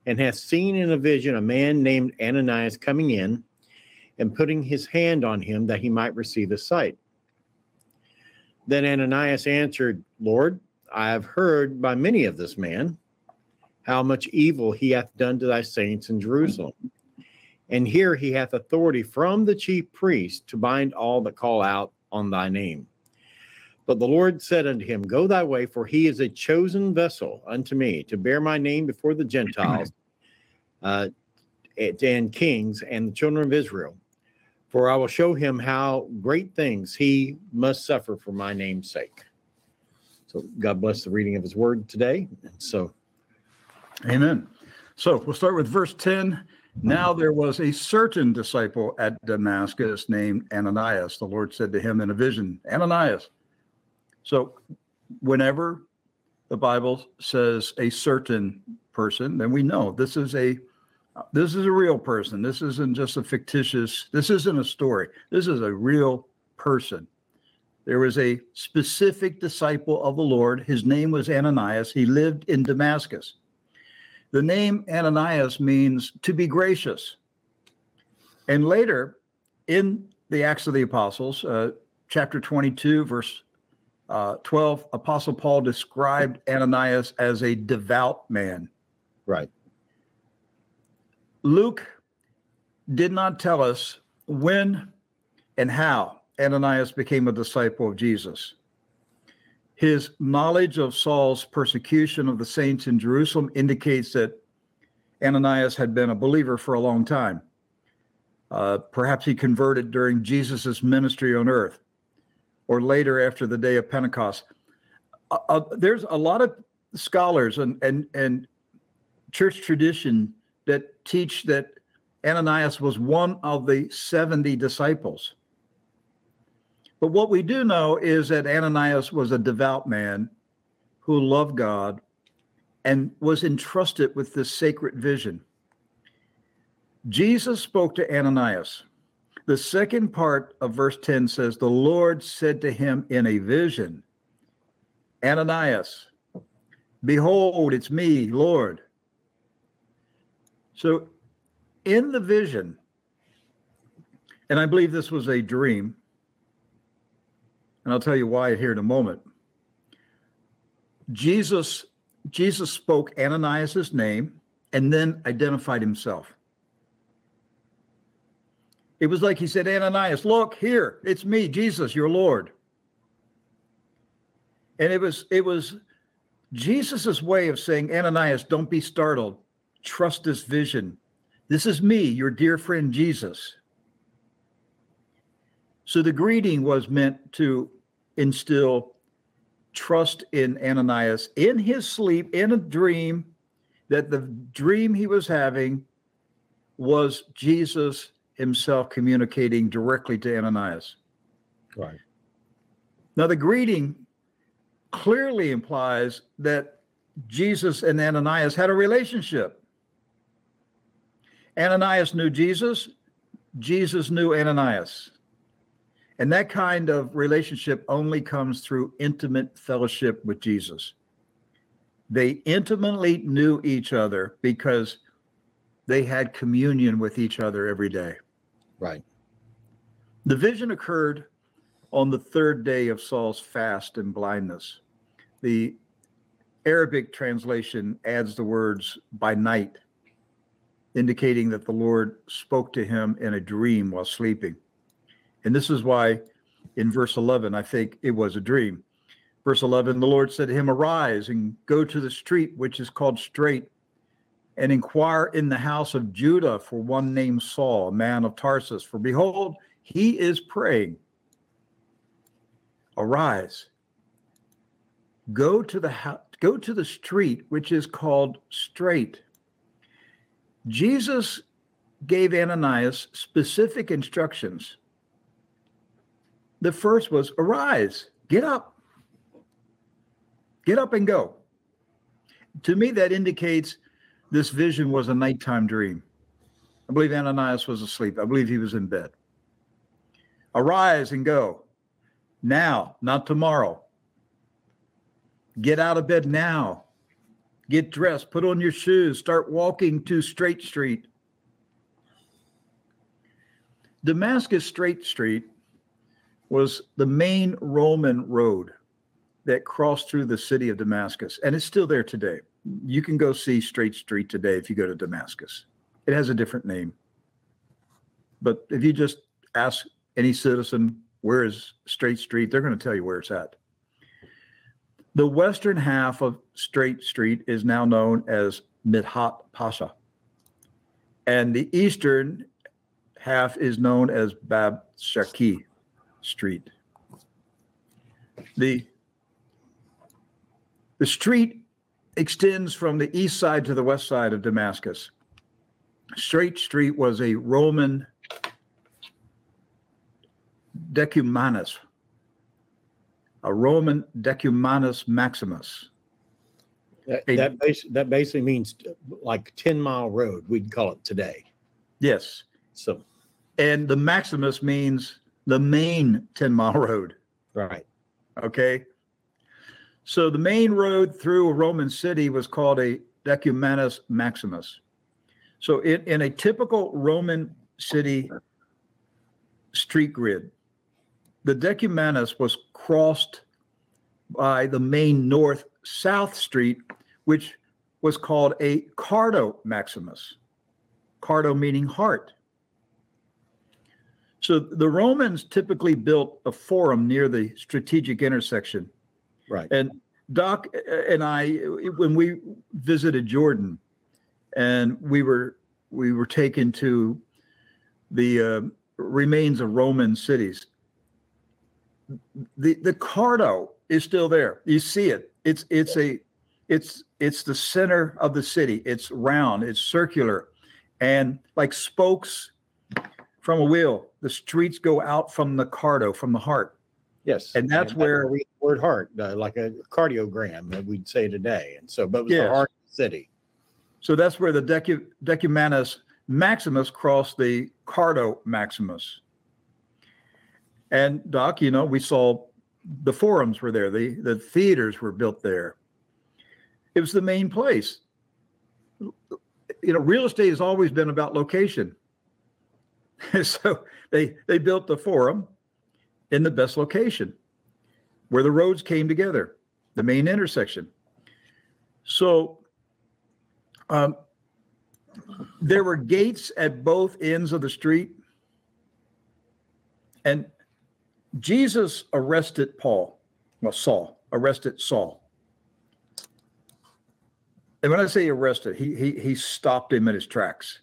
H: and hath seen in a vision a man named Ananias coming in and putting his hand on him that he might receive his sight. Then Ananias answered, Lord, I have heard by many of this man how much evil he hath done to thy saints in Jerusalem. And here he hath authority from the chief priest to bind all that call out on thy name. But the Lord said unto him, Go thy way, for he is a chosen vessel unto me to bear my name before the Gentiles uh, and kings and the children of Israel. For I will show him how great things he must suffer for my name's sake. So God bless the reading of his word today. So,
A: Amen. So we'll start with verse 10. Now there was a certain disciple at Damascus named Ananias. The Lord said to him in a vision, Ananias. So whenever the Bible says a certain person, then we know this is a this is a real person. This isn't just a fictitious, this isn't a story. This is a real person. There was a specific disciple of the Lord. His name was Ananias. He lived in Damascus. The name Ananias means to be gracious. And later in the Acts of the Apostles, uh, chapter 22, verse uh, 12, Apostle Paul described Ananias as a devout man.
H: right.
A: Luke did not tell us when and how Ananias became a disciple of Jesus. His knowledge of Saul's persecution of the saints in Jerusalem indicates that Ananias had been a believer for a long time. Uh, perhaps he converted during Jesus' ministry on earth or later after the day of Pentecost. Uh, uh, there's a lot of scholars and, and, and church tradition that teach that Ananias was one of the 70 disciples. But what we do know is that Ananias was a devout man who loved God and was entrusted with this sacred vision. Jesus spoke to Ananias. The second part of verse 10 says, The Lord said to him in a vision, Ananias, behold, it's me, Lord. So in the vision, and I believe this was a dream, and I'll tell you why here in a moment. Jesus Jesus spoke Ananias' name and then identified himself. It was like he said, Ananias, look here, it's me, Jesus, your Lord. And it was it was Jesus's way of saying, Ananias, don't be startled. Trust this vision. This is me, your dear friend Jesus. So the greeting was meant to instill trust in Ananias in his sleep, in a dream, that the dream he was having was Jesus himself communicating directly to Ananias.
H: Right.
A: Now, the greeting clearly implies that Jesus and Ananias had a relationship. Ananias knew Jesus, Jesus knew Ananias. And that kind of relationship only comes through intimate fellowship with Jesus. They intimately knew each other because they had communion with each other every day.
H: Right.
A: The vision occurred on the third day of Saul's fast and blindness. The Arabic translation adds the words by night, indicating that the Lord spoke to him in a dream while sleeping. And this is why in verse 11, I think it was a dream. Verse 11, the Lord said to him, Arise and go to the street which is called Straight, and inquire in the house of Judah for one named Saul, a man of Tarsus. For behold, he is praying. Arise, go to the house, go to the street which is called Straight. Jesus gave Ananias specific instructions the first was arise, get up, get up and go. To me, that indicates this vision was a nighttime dream. I believe Ananias was asleep. I believe he was in bed. Arise and go. Now, not tomorrow. Get out of bed now. Get dressed, put on your shoes, start walking to Straight Street. Damascus Straight Street was the main Roman road that crossed through the city of Damascus, and it's still there today. You can go see Straight Street today if you go to Damascus. It has a different name. But if you just ask any citizen, where is Straight Street, they're going to tell you where it's at. The western half of Straight Street is now known as Midhat Pasha. And the eastern half is known as Bab Sharqi Street. The, the street extends from the east side to the west side of Damascus. Straight Street was a Roman decumanus, a Roman decumanus maximus.
H: That,
A: A-
H: that, bas- that basically means like 10 mile road, we'd call it today.
A: Yes.
H: So,
A: And the maximus means the main 10 mile road.
H: right.
A: Okay. So the main road through a Roman city was called a decumanus maximus. So in, in a typical Roman city street grid, the decumanus was crossed by the main north south street, which was called a cardo maximus. Cardo meaning heart. So the Romans typically built a forum near the strategic intersection.
H: Right.
A: And Doc and I, when we visited Jordan, and we were we were taken to the uh, remains of Roman cities. The the Cardo is still there. You see it. It's it's a it's it's the center of the city. It's round. It's circular, and like spokes from a wheel. The streets go out from the Cardo, from the heart.
H: Yes.
A: And that's where-
H: we word heart, uh, like a cardiogram that we'd say today. And so, but it was the heart of the city.
A: So that's where the Decu- Decumanus Maximus crossed the Cardo Maximus. And Doc, you know, we saw the forums were there, the, the theaters were built there. It was the main place. You know, real estate has always been about location. so they they built the forum in the best location where the roads came together, the main intersection. So um, there were gates at both ends of the street. And Jesus arrested Paul, well, Saul, arrested Saul. And when I say arrested, he, he, he stopped him in his tracks.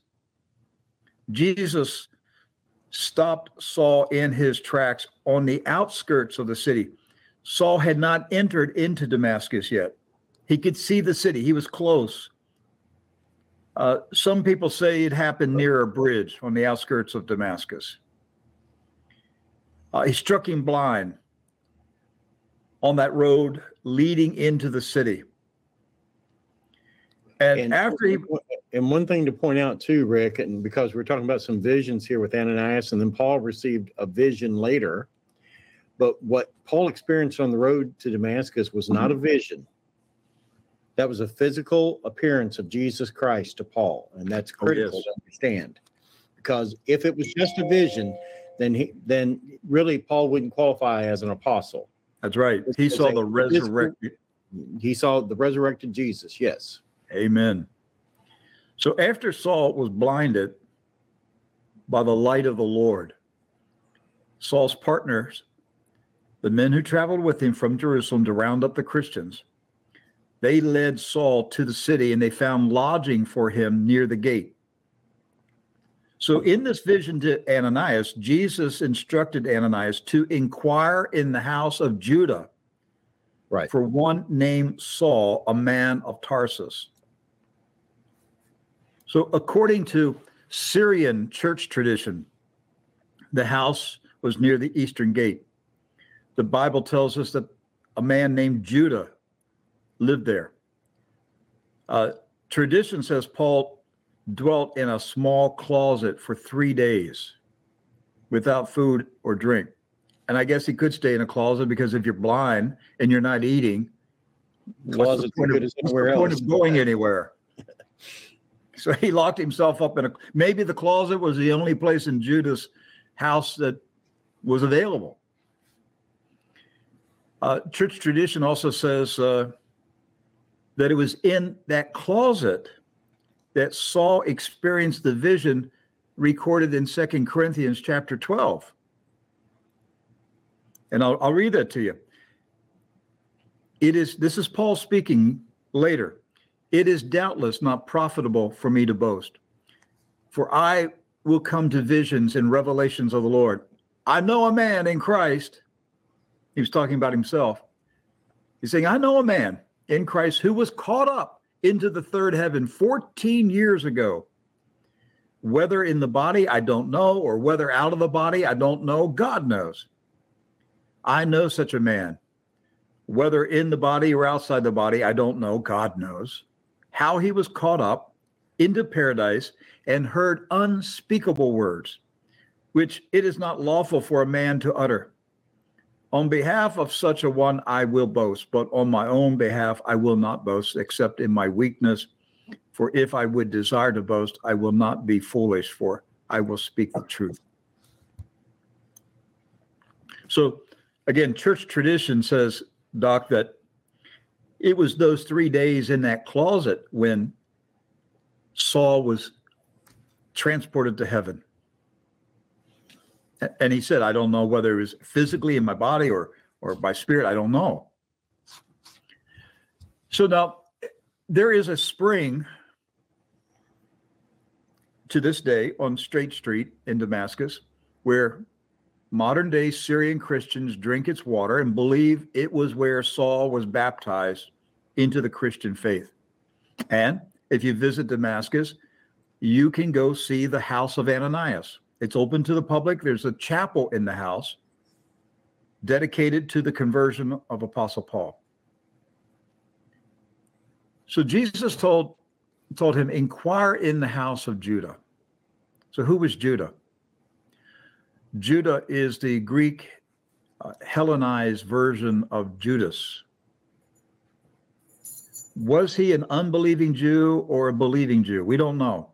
A: Jesus stopped Saul in his tracks on the outskirts of the city. Saul had not entered into Damascus yet. He could see the city, he was close. Uh, some people say it happened near a bridge on the outskirts of Damascus. Uh, he struck him blind on that road leading into the city. And,
H: And
A: after he,
H: and one thing to point out too, Rick, and because we're talking about some visions here with Ananias, and then Paul received a vision later. But what Paul experienced on the road to Damascus was not a vision. That was a physical appearance of Jesus Christ to Paul, and that's
A: Oh,
H: critical
A: yes.
H: to understand. Because if it was just a vision, then he then really Paul wouldn't qualify as an apostle.
A: that's right, he
H: It's
A: saw
H: a
A: the resurrected.
H: He saw the resurrected Jesus. Yes.
A: Amen. So after Saul was blinded by the light of the Lord, Saul's partners, the men who traveled with him from Jerusalem to round up the Christians, they led Saul to the city and they found lodging for him near the gate. So, in this vision to Ananias, Jesus instructed Ananias to inquire in the house of Judah
H: Right.
A: for one named Saul, a man of Tarsus. So, according to Syrian church tradition, the house was near the eastern gate. The Bible tells us that a man named Judah lived there. Uh, tradition says Paul dwelt in a small closet for three days without food or drink. and I guess he could stay in a closet because if you're blind and you're not eating, what's the point, of, what's the point of going anywhere? So he locked himself up in a. Maybe the closet was the only place in Judas' house that was available. Uh, church tradition also says uh, that it was in that closet that Saul experienced the vision recorded in Second Corinthians chapter 12. And I'll, I'll read that to you. It is, this is Paul speaking later. It is doubtless not profitable for me to boast, for I will come to visions and revelations of the Lord. I know a man in Christ. He was talking about himself. He's saying, I know a man in Christ who was caught up into the third heaven 14 years ago. Whether in the body, I don't know, or whether out of the body, I don't know. God knows. I know such a man. Whether in the body or outside the body, I don't know. God knows. How he was caught up into paradise and heard unspeakable words, which it is not lawful for a man to utter. On behalf of such a one, I will boast, but on my own behalf, I will not boast, except in my weakness. For if I would desire to boast, I will not be foolish, for I will speak the truth. So, again, church tradition says, Doc, that it was those three days in that closet when Saul was transported to heaven. And he said, I don't know whether it was physically in my body or or by spirit, I don't know. So now there is a spring to this day on Straight Street in Damascus where modern day Syrian Christians drink its water and believe it was where Saul was baptized into the Christian faith. And if you visit Damascus, you can go see the house of Ananias. It's open to the public. There's a chapel in the house dedicated to the conversion of Apostle Paul. So Jesus told told him, inquire in the house of Judah. So who was Judah? Judah is the Greek uh, Hellenized version of Judas. Was he an unbelieving Jew or a believing Jew? We don't know.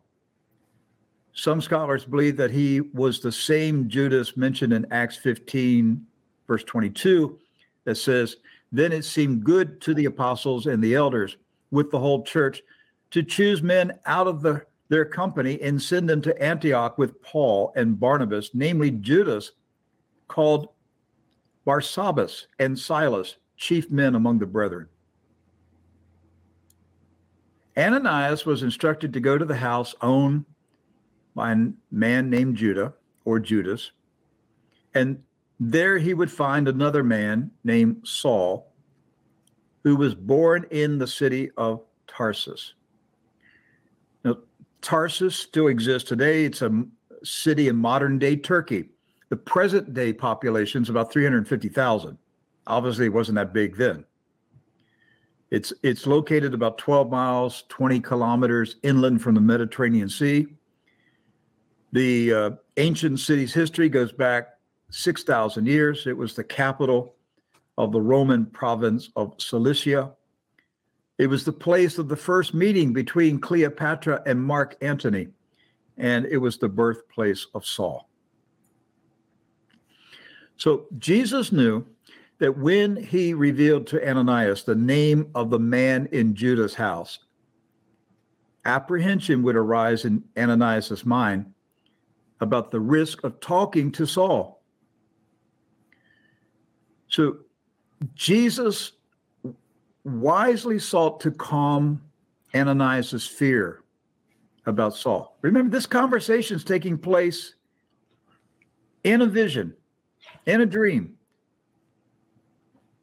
A: Some scholars believe that he was the same Judas mentioned in Acts 15, verse 22, that says, Then it seemed good to the apostles and the elders with the whole church to choose men out of the, their company and send them to Antioch with Paul and Barnabas, namely Judas, called Barsabbas and Silas, chief men among the brethren. Ananias was instructed to go to the house owned by a man named Judah or Judas, and there he would find another man named Saul, who was born in the city of Tarsus. Now, Tarsus still exists today. It's a city in modern day Turkey. The present day population is about 350,000. Obviously, it wasn't that big then. It's it's located about 12 miles, 20 kilometers inland from the Mediterranean Sea. The uh, ancient city's history goes back 6,000 years. It was the capital of the Roman province of Cilicia. It was the place of the first meeting between Cleopatra and Mark Antony, and it was the birthplace of Saul. So Jesus knew that when he revealed to Ananias the name of the man in Judah's house, apprehension would arise in Ananias's mind about the risk of talking to Saul. So Jesus wisely sought to calm Ananias's fear about Saul. Remember, this conversation is taking place in a vision, in a dream.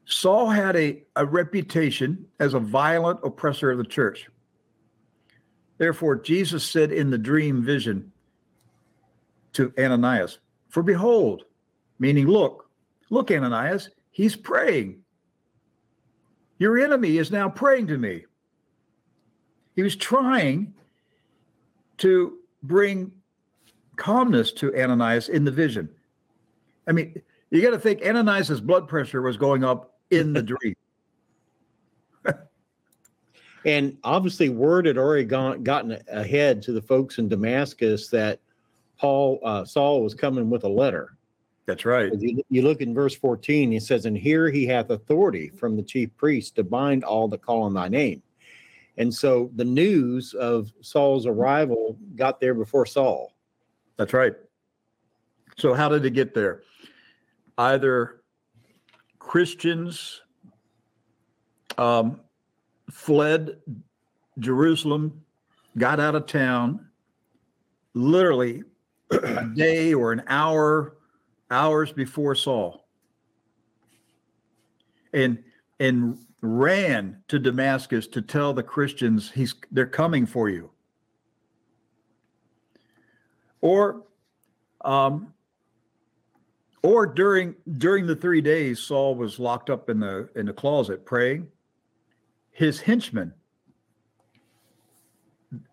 A: Saul had a, a reputation as a violent oppressor of the church. Therefore, Jesus said in the dream vision to Ananias, For behold, meaning, look, look, Ananias, he's praying. Your enemy is now praying to me. He was trying to bring calmness to Ananias in the vision. I mean, You got to think Ananias's blood pressure was going up in the dream.
H: And obviously, word had already gone, gotten ahead to the folks in Damascus that Paul uh, Saul was coming with a letter.
A: That's right.
H: You, you look in verse 14, he says, And here he hath authority from the chief priest to bind all that call on thy name. And so the news of Saul's arrival got there before Saul.
A: That's right. So, how did it get there? Either Christians um, fled Jerusalem, got out of town, literally a day or an hour, hours before Saul, and and ran to Damascus to tell the Christians he's they're coming for you. Or um, or during during the three days Saul was locked up in the in the closet praying, his henchmen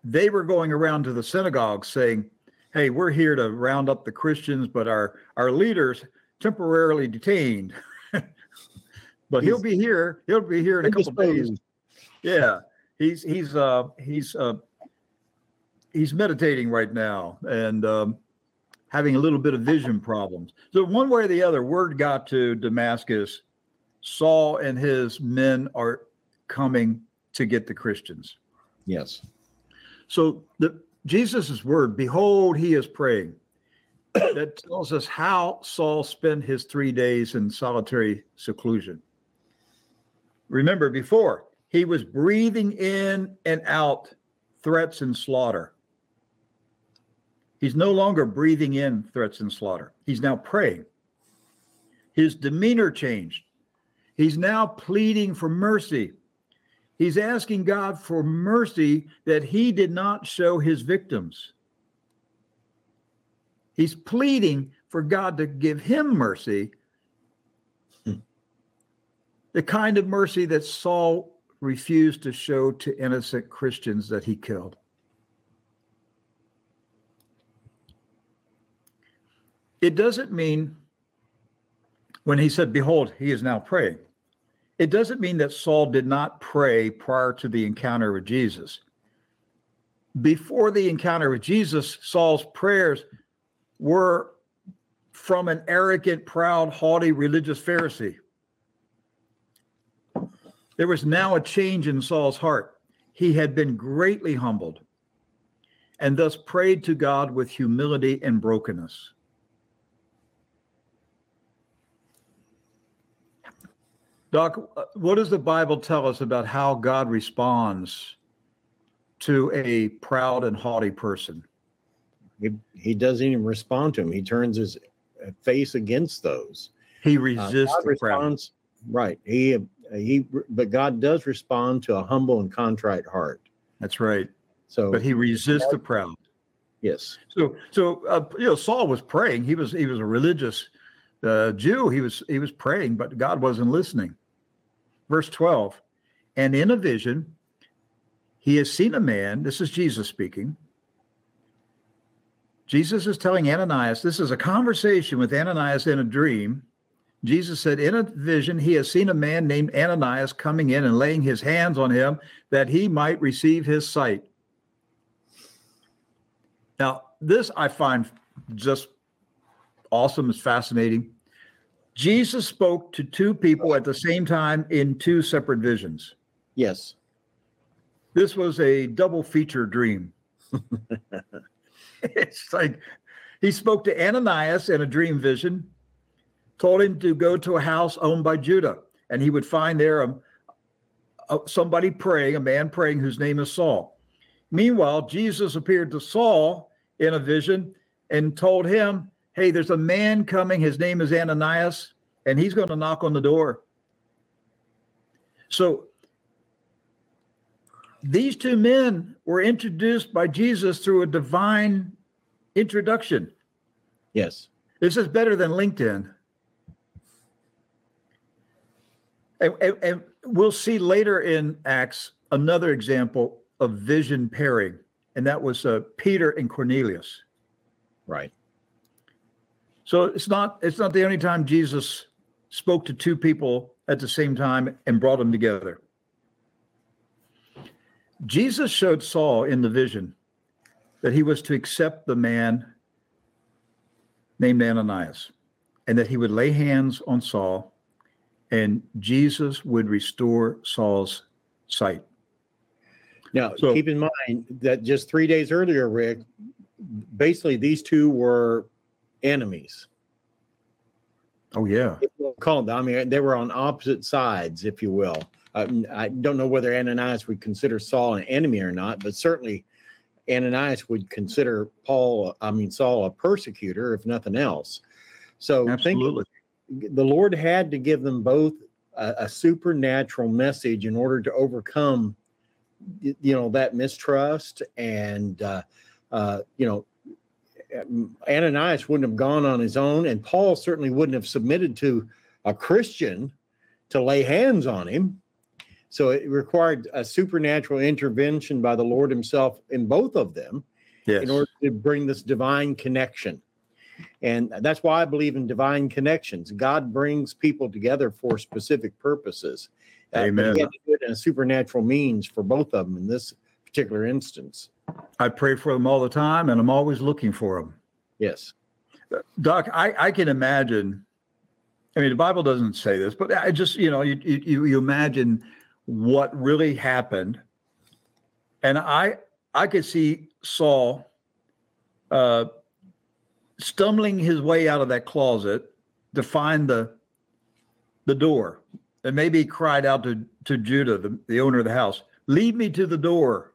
A: they were going around to the synagogue saying, "Hey, we're here to round up the Christians, but our our leaders temporarily detained." but he'll be here. He'll be here in a couple days. Yeah, he's he's uh he's uh he's meditating right now and um, having a little bit of vision problems. So one way or the other, word got to Damascus. Saul and his men are coming to get the Christians.
H: Yes.
A: So the Jesus's word, behold, he is praying. that tells us how Saul spent his three days in solitary seclusion. Remember, before he was breathing in and out threats and slaughter. He's no longer breathing in threats and slaughter. He's now praying. His demeanor changed. He's now pleading for mercy. He's asking God for mercy that he did not show his victims. He's pleading for God to give him mercy, the kind of mercy that Saul refused to show to innocent Christians that he killed. It doesn't mean when he said, Behold, he is now praying. It doesn't mean that Saul did not pray prior to the encounter with Jesus. Before the encounter with Jesus, Saul's prayers were from an arrogant, proud, haughty religious Pharisee. There was now a change in Saul's heart. He had been greatly humbled and thus prayed to God with humility and brokenness. Doc, uh, what does the Bible tell us about how God responds to a proud and haughty person?
H: He, he doesn't even respond to him. He turns his uh, face against those.
A: He
H: Uh,
A: resists
H: God
A: the proud.
H: responds, right. He he but God does respond to a humble and contrite heart.
A: That's right.
H: So
A: But he resists the proud.
H: yes.
A: So, so uh, you know, Saul was praying. He was he was a religious uh, Jew. He was he was praying, but God wasn't listening. Verse twelve, and in a vision, he has seen a man. This is Jesus speaking. Jesus is telling Ananias. This is a conversation with Ananias in a dream. Jesus said, in a vision, he has seen a man named Ananias coming in and laying his hands on him that he might receive his sight. Now, this I find just awesome. It's fascinating. Jesus spoke to two people at the same time in two separate visions.
H: Yes.
A: This was a double feature dream. it's like he spoke to Ananias in a dream vision, told him to go to a house owned by Judah, and he would find there a, a- somebody praying, a man praying whose name is Saul. Meanwhile, Jesus appeared to Saul in a vision and told him, Hey, there's a man coming. His name is Ananias, and he's going to knock on the door. So these two men were introduced by Jesus through a divine introduction.
H: Yes.
A: This is better than LinkedIn. And, and, and we'll see later in Acts another example of vision pairing, and that was uh, Peter and Cornelius.
H: Right.
A: So it's not it's not the only time Jesus spoke to two people at the same time and brought them together. Jesus showed Saul in the vision that he was to accept the man named Ananias and that he would lay hands on Saul and Jesus would restore Saul's sight.
H: Now,
A: So-
H: keep in mind that just three days earlier, Rick, basically these two were enemies.
A: Oh yeah.
H: Called, I mean, they were on opposite sides, if you will. Uh, I don't know whether Ananias would consider Saul an enemy or not, but certainly Ananias would consider Paul, I mean, Saul a persecutor, if nothing else. So think
A: Absolutely.
H: the Lord had to give them both a, a supernatural message in order to overcome, you know, that mistrust. And, uh, uh, you know, Ananias wouldn't have gone on his own, and Paul certainly wouldn't have submitted to a Christian to lay hands on him. So it required a supernatural intervention by the Lord Himself in both of them
A: Yes.
H: in order to bring this divine connection. And that's why I believe in divine connections. God brings people together for specific purposes. Uh,
A: Amen.
H: He had to do it in a supernatural means for both of them in this particular instance.
A: I pray for them all the time and I'm always looking for them.
H: Yes.
A: Doc, I, I can imagine. I mean, the Bible doesn't say this, but I just, you know, you, you, you imagine what really happened. And I, I could see Saul uh, stumbling his way out of that closet to find the, the door. And maybe he cried out to, to Judah, the, the owner of the house, lead me to the door.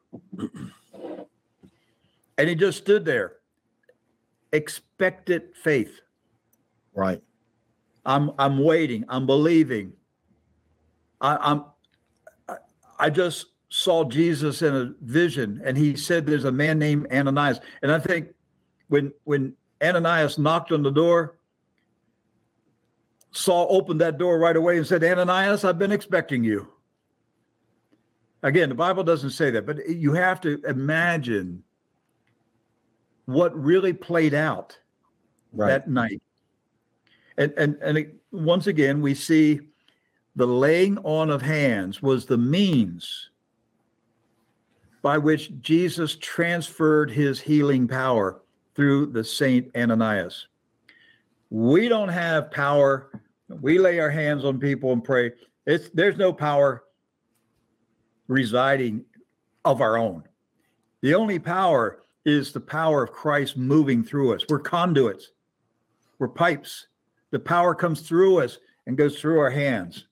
A: And he just stood there expected faith.
H: Right.
A: I'm I'm waiting. I'm believing. I, I'm I, I just saw Jesus in a vision, and he said there's a man named Ananias. And I think when when Ananias knocked on the door, Saul opened that door right away and said, Ananias, I've been expecting you. Again, the Bible doesn't say that, but you have to imagine what really played out
H: Right.
A: that night. And and and it, once again, we see the laying on of hands was the means by which Jesus transferred his healing power through the saint Ananias. We don't have power. We lay our hands on people and pray. It's there's no power residing of our own. The only power is the power of Christ moving through us. We're conduits. We're pipes. The power comes through us and goes through our hands.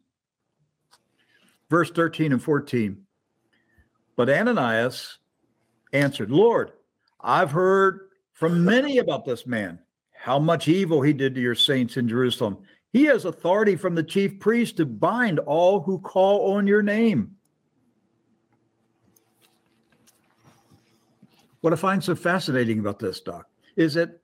A: Verse 13 and 14. But Ananias answered, Lord, I've heard from many about this man, how much evil he did to your saints in Jerusalem. He has authority from the chief priest to bind all who call on your name. What I find so fascinating about this, Doc, is that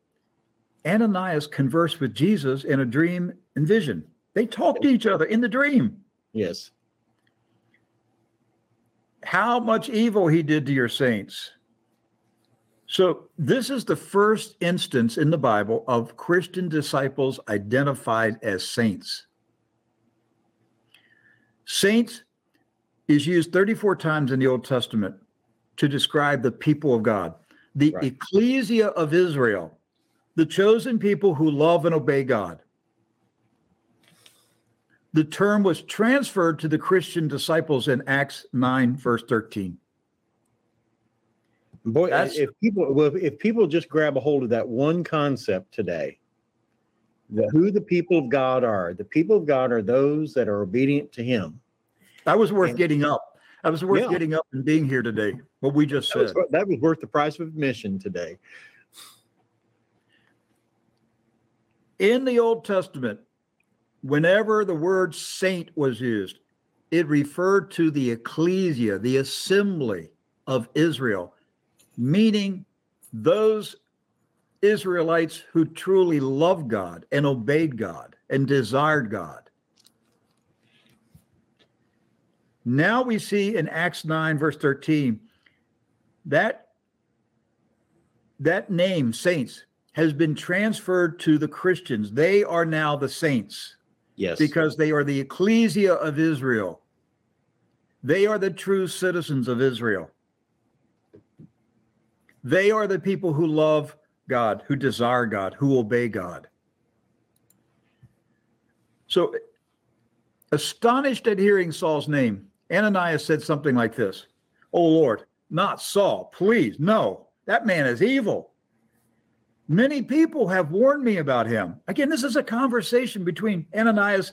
A: Ananias conversed with Jesus in a dream and vision. They talked to each other in the dream.
H: Yes.
A: How much evil he did to your saints. So, this is the first instance in the Bible of Christian disciples identified as saints. Saints is used 34 times in the Old Testament to describe the people of God, the
H: Right.
A: ecclesia of Israel, the chosen people who love and obey God. The term was transferred to the Christian disciples in Acts 9, verse 13.
H: Boy,
A: That's-
H: if people well, if people just grab a hold of that one concept today, the, who the people of God are, the people of God are those that are obedient to Him.
A: That was worth
H: And-
A: getting up. That was worth
H: Yeah.
A: getting up and being here today. What we just
H: That was,
A: said.
H: that was worth the price of admission today.
A: In the Old Testament, whenever the word saint was used, it referred to the ecclesia, the assembly of Israel, meaning those Israelites who truly loved God and obeyed God and desired God. Now we see in Acts 9, verse 13, that that name, saints, has been transferred to the Christians. They are now the saints
H: Yes.
A: because they are the ecclesia of Israel. They are the true citizens of Israel. They are the people who love God, who desire God, who obey God. So, astonished at hearing Saul's name, Ananias said something like this Oh Lord, not Saul, please. No, that man is evil. Many people have warned me about him. Again, this is a conversation between Ananias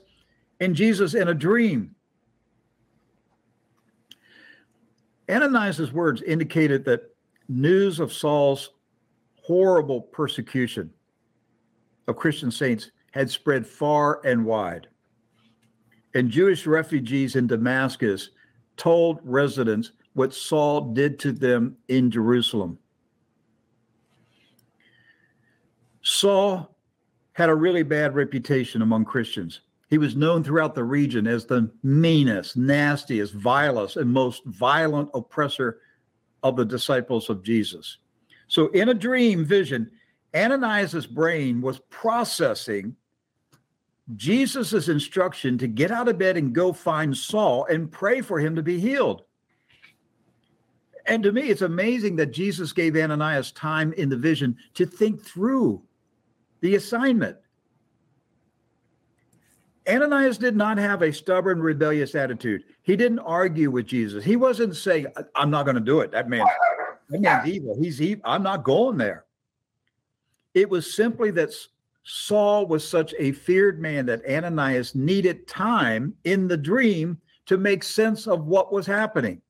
A: and Jesus in a dream. Ananias' words indicated that news of Saul's horrible persecution of Christian saints had spread far and wide. And Jewish refugees in Damascus told residents what Saul did to them in Jerusalem. Saul had a really bad reputation among Christians. He was known throughout the region as the meanest, nastiest, vilest, and most violent oppressor of the disciples of Jesus. So, in a dream vision, Ananias' brain was processing Jesus' instruction to get out of bed and go find Saul and pray for him to be healed. And to me, it's amazing that Jesus gave Ananias time in the vision to think through the assignment. Ananias did not have a stubborn, rebellious attitude. He didn't argue with Jesus. He wasn't saying, I'm not going to do it. That man, that man's evil. He's evil. I'm not going there. It was simply that Saul was such a feared man that Ananias needed time in the dream to make sense of what was happening.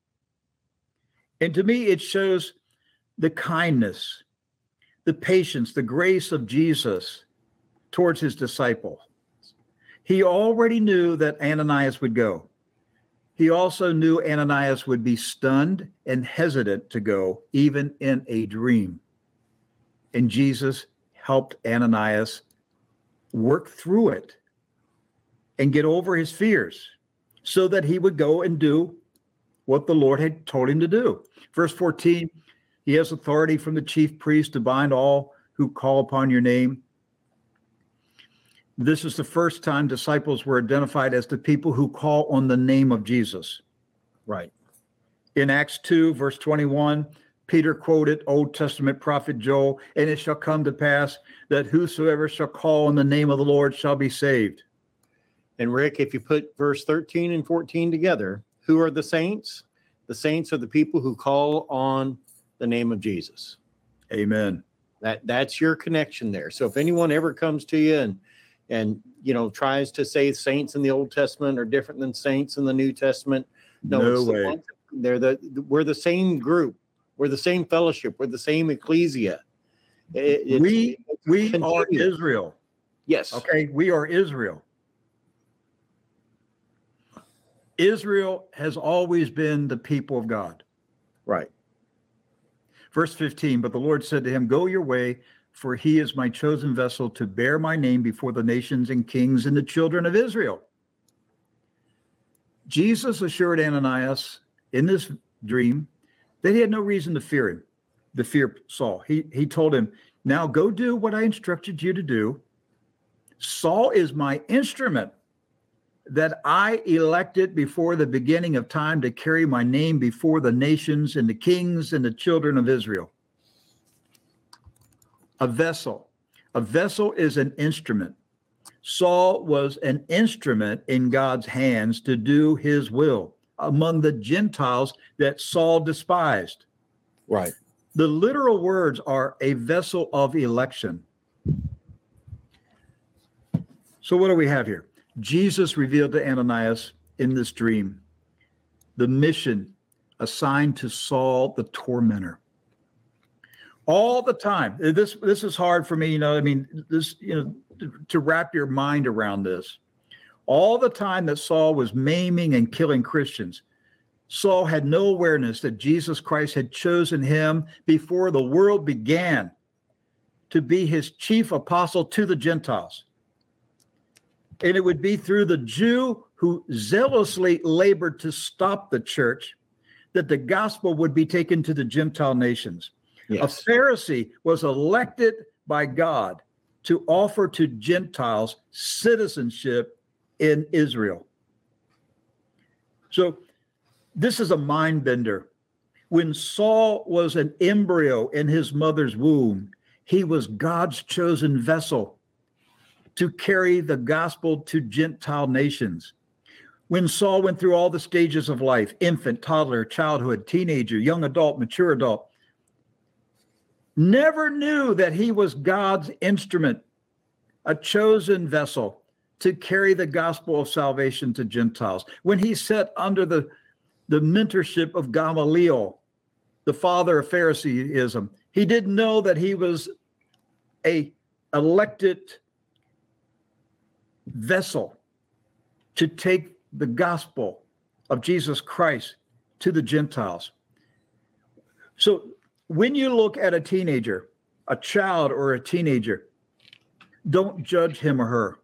A: And to me, it shows the kindness, the patience, the grace of Jesus towards his disciple. He already knew that Ananias would go. He also knew Ananias would be stunned and hesitant to go, even in a dream. And Jesus helped Ananias work through it and get over his fears so that he would go and do what the Lord had told him to do. Verse 14, he has authority from the chief priest to bind all who call upon your name. This is the first time disciples were identified as the people who call on the name of Jesus.
H: Right.
A: In Acts 2, verse 21, Peter quoted Old Testament prophet Joel, and it shall come to pass that whosoever shall call on the name of the Lord shall be saved.
H: And Rick, if you put verse 13 and 14 together, who are the saints? The saints are the people who call on the name of Jesus.
A: Amen.
H: That that's your connection there. So if anyone ever comes to you and and you know tries to say saints in the Old Testament are different than saints in the New Testament, no,
A: No
H: it's the
A: way.
H: ones- they're the we're the same group. We're the same fellowship. We're the same ecclesia. It- it's-
A: we we are. Israel.
H: yes.
A: Okay, we are Israel. Israel has always been the people of God.
H: Right.
A: Verse 15, but the Lord said to him, Go your way, for he is my chosen vessel to bear my name before the nations and kings and the children of Israel. Jesus assured Ananias in this dream that he had no reason to fear him, the fear Saul. He, he told him, Now go do what I instructed you to do. Saul is my instrument that I elected before the beginning of time to carry my name before the nations and the kings and the children of Israel. A vessel. A vessel is an instrument. Saul was an instrument in God's hands to do his will among the Gentiles that Saul despised.
H: Right.
A: The literal words are a vessel of election. So, what do we have here? Jesus revealed to Ananias in this dream the mission assigned to Saul the tormentor. All the time. This this is hard for me, you know. I mean, this, you know, to, to wrap your mind around this. All the time that Saul was maiming and killing Christians, Saul had no awareness that Jesus Christ had chosen him before the world began to be his chief apostle to the Gentiles. And it would be through the Jew who zealously labored to stop the church that the gospel would be taken to the Gentile nations.
H: Yes.
A: A Pharisee was elected by God to offer to Gentiles citizenship in Israel. So this is a mind bender. When Saul was an embryo in his mother's womb, he was God's chosen vessel to carry the gospel to Gentile nations. When Saul went through all the stages of life infant, toddler, childhood, teenager, young adult, mature adult never knew that he was God's instrument, a chosen vessel to carry the gospel of salvation to Gentiles. When he sat under the, the mentorship of Gamaliel, the father of Phariseeism, he didn't know that he was a elected vessel to take the gospel of Jesus Christ to the Gentiles. So when you look at a teenager, a child or a teenager, don't judge him or her.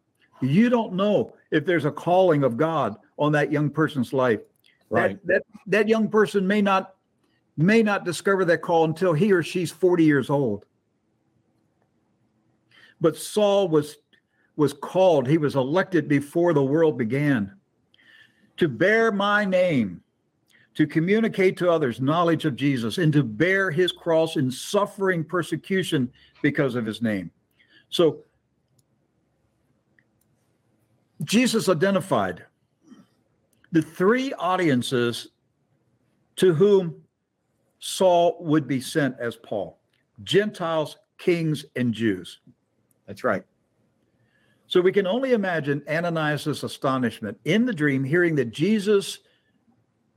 A: You don't know if there's a calling of God on that young person's life.
H: Right.
A: That, that that young person may not may not discover that call until he or she's 40 years old. But Saul was was called, he was elected before the world began to bear my name, to communicate to others knowledge of Jesus, and to bear his cross in suffering persecution because of his name. So Jesus identified the three audiences to whom Saul would be sent as Paul Gentiles, kings, and Jews.
H: That's right.
A: So we can only imagine Ananias' astonishment in the dream, hearing that Jesus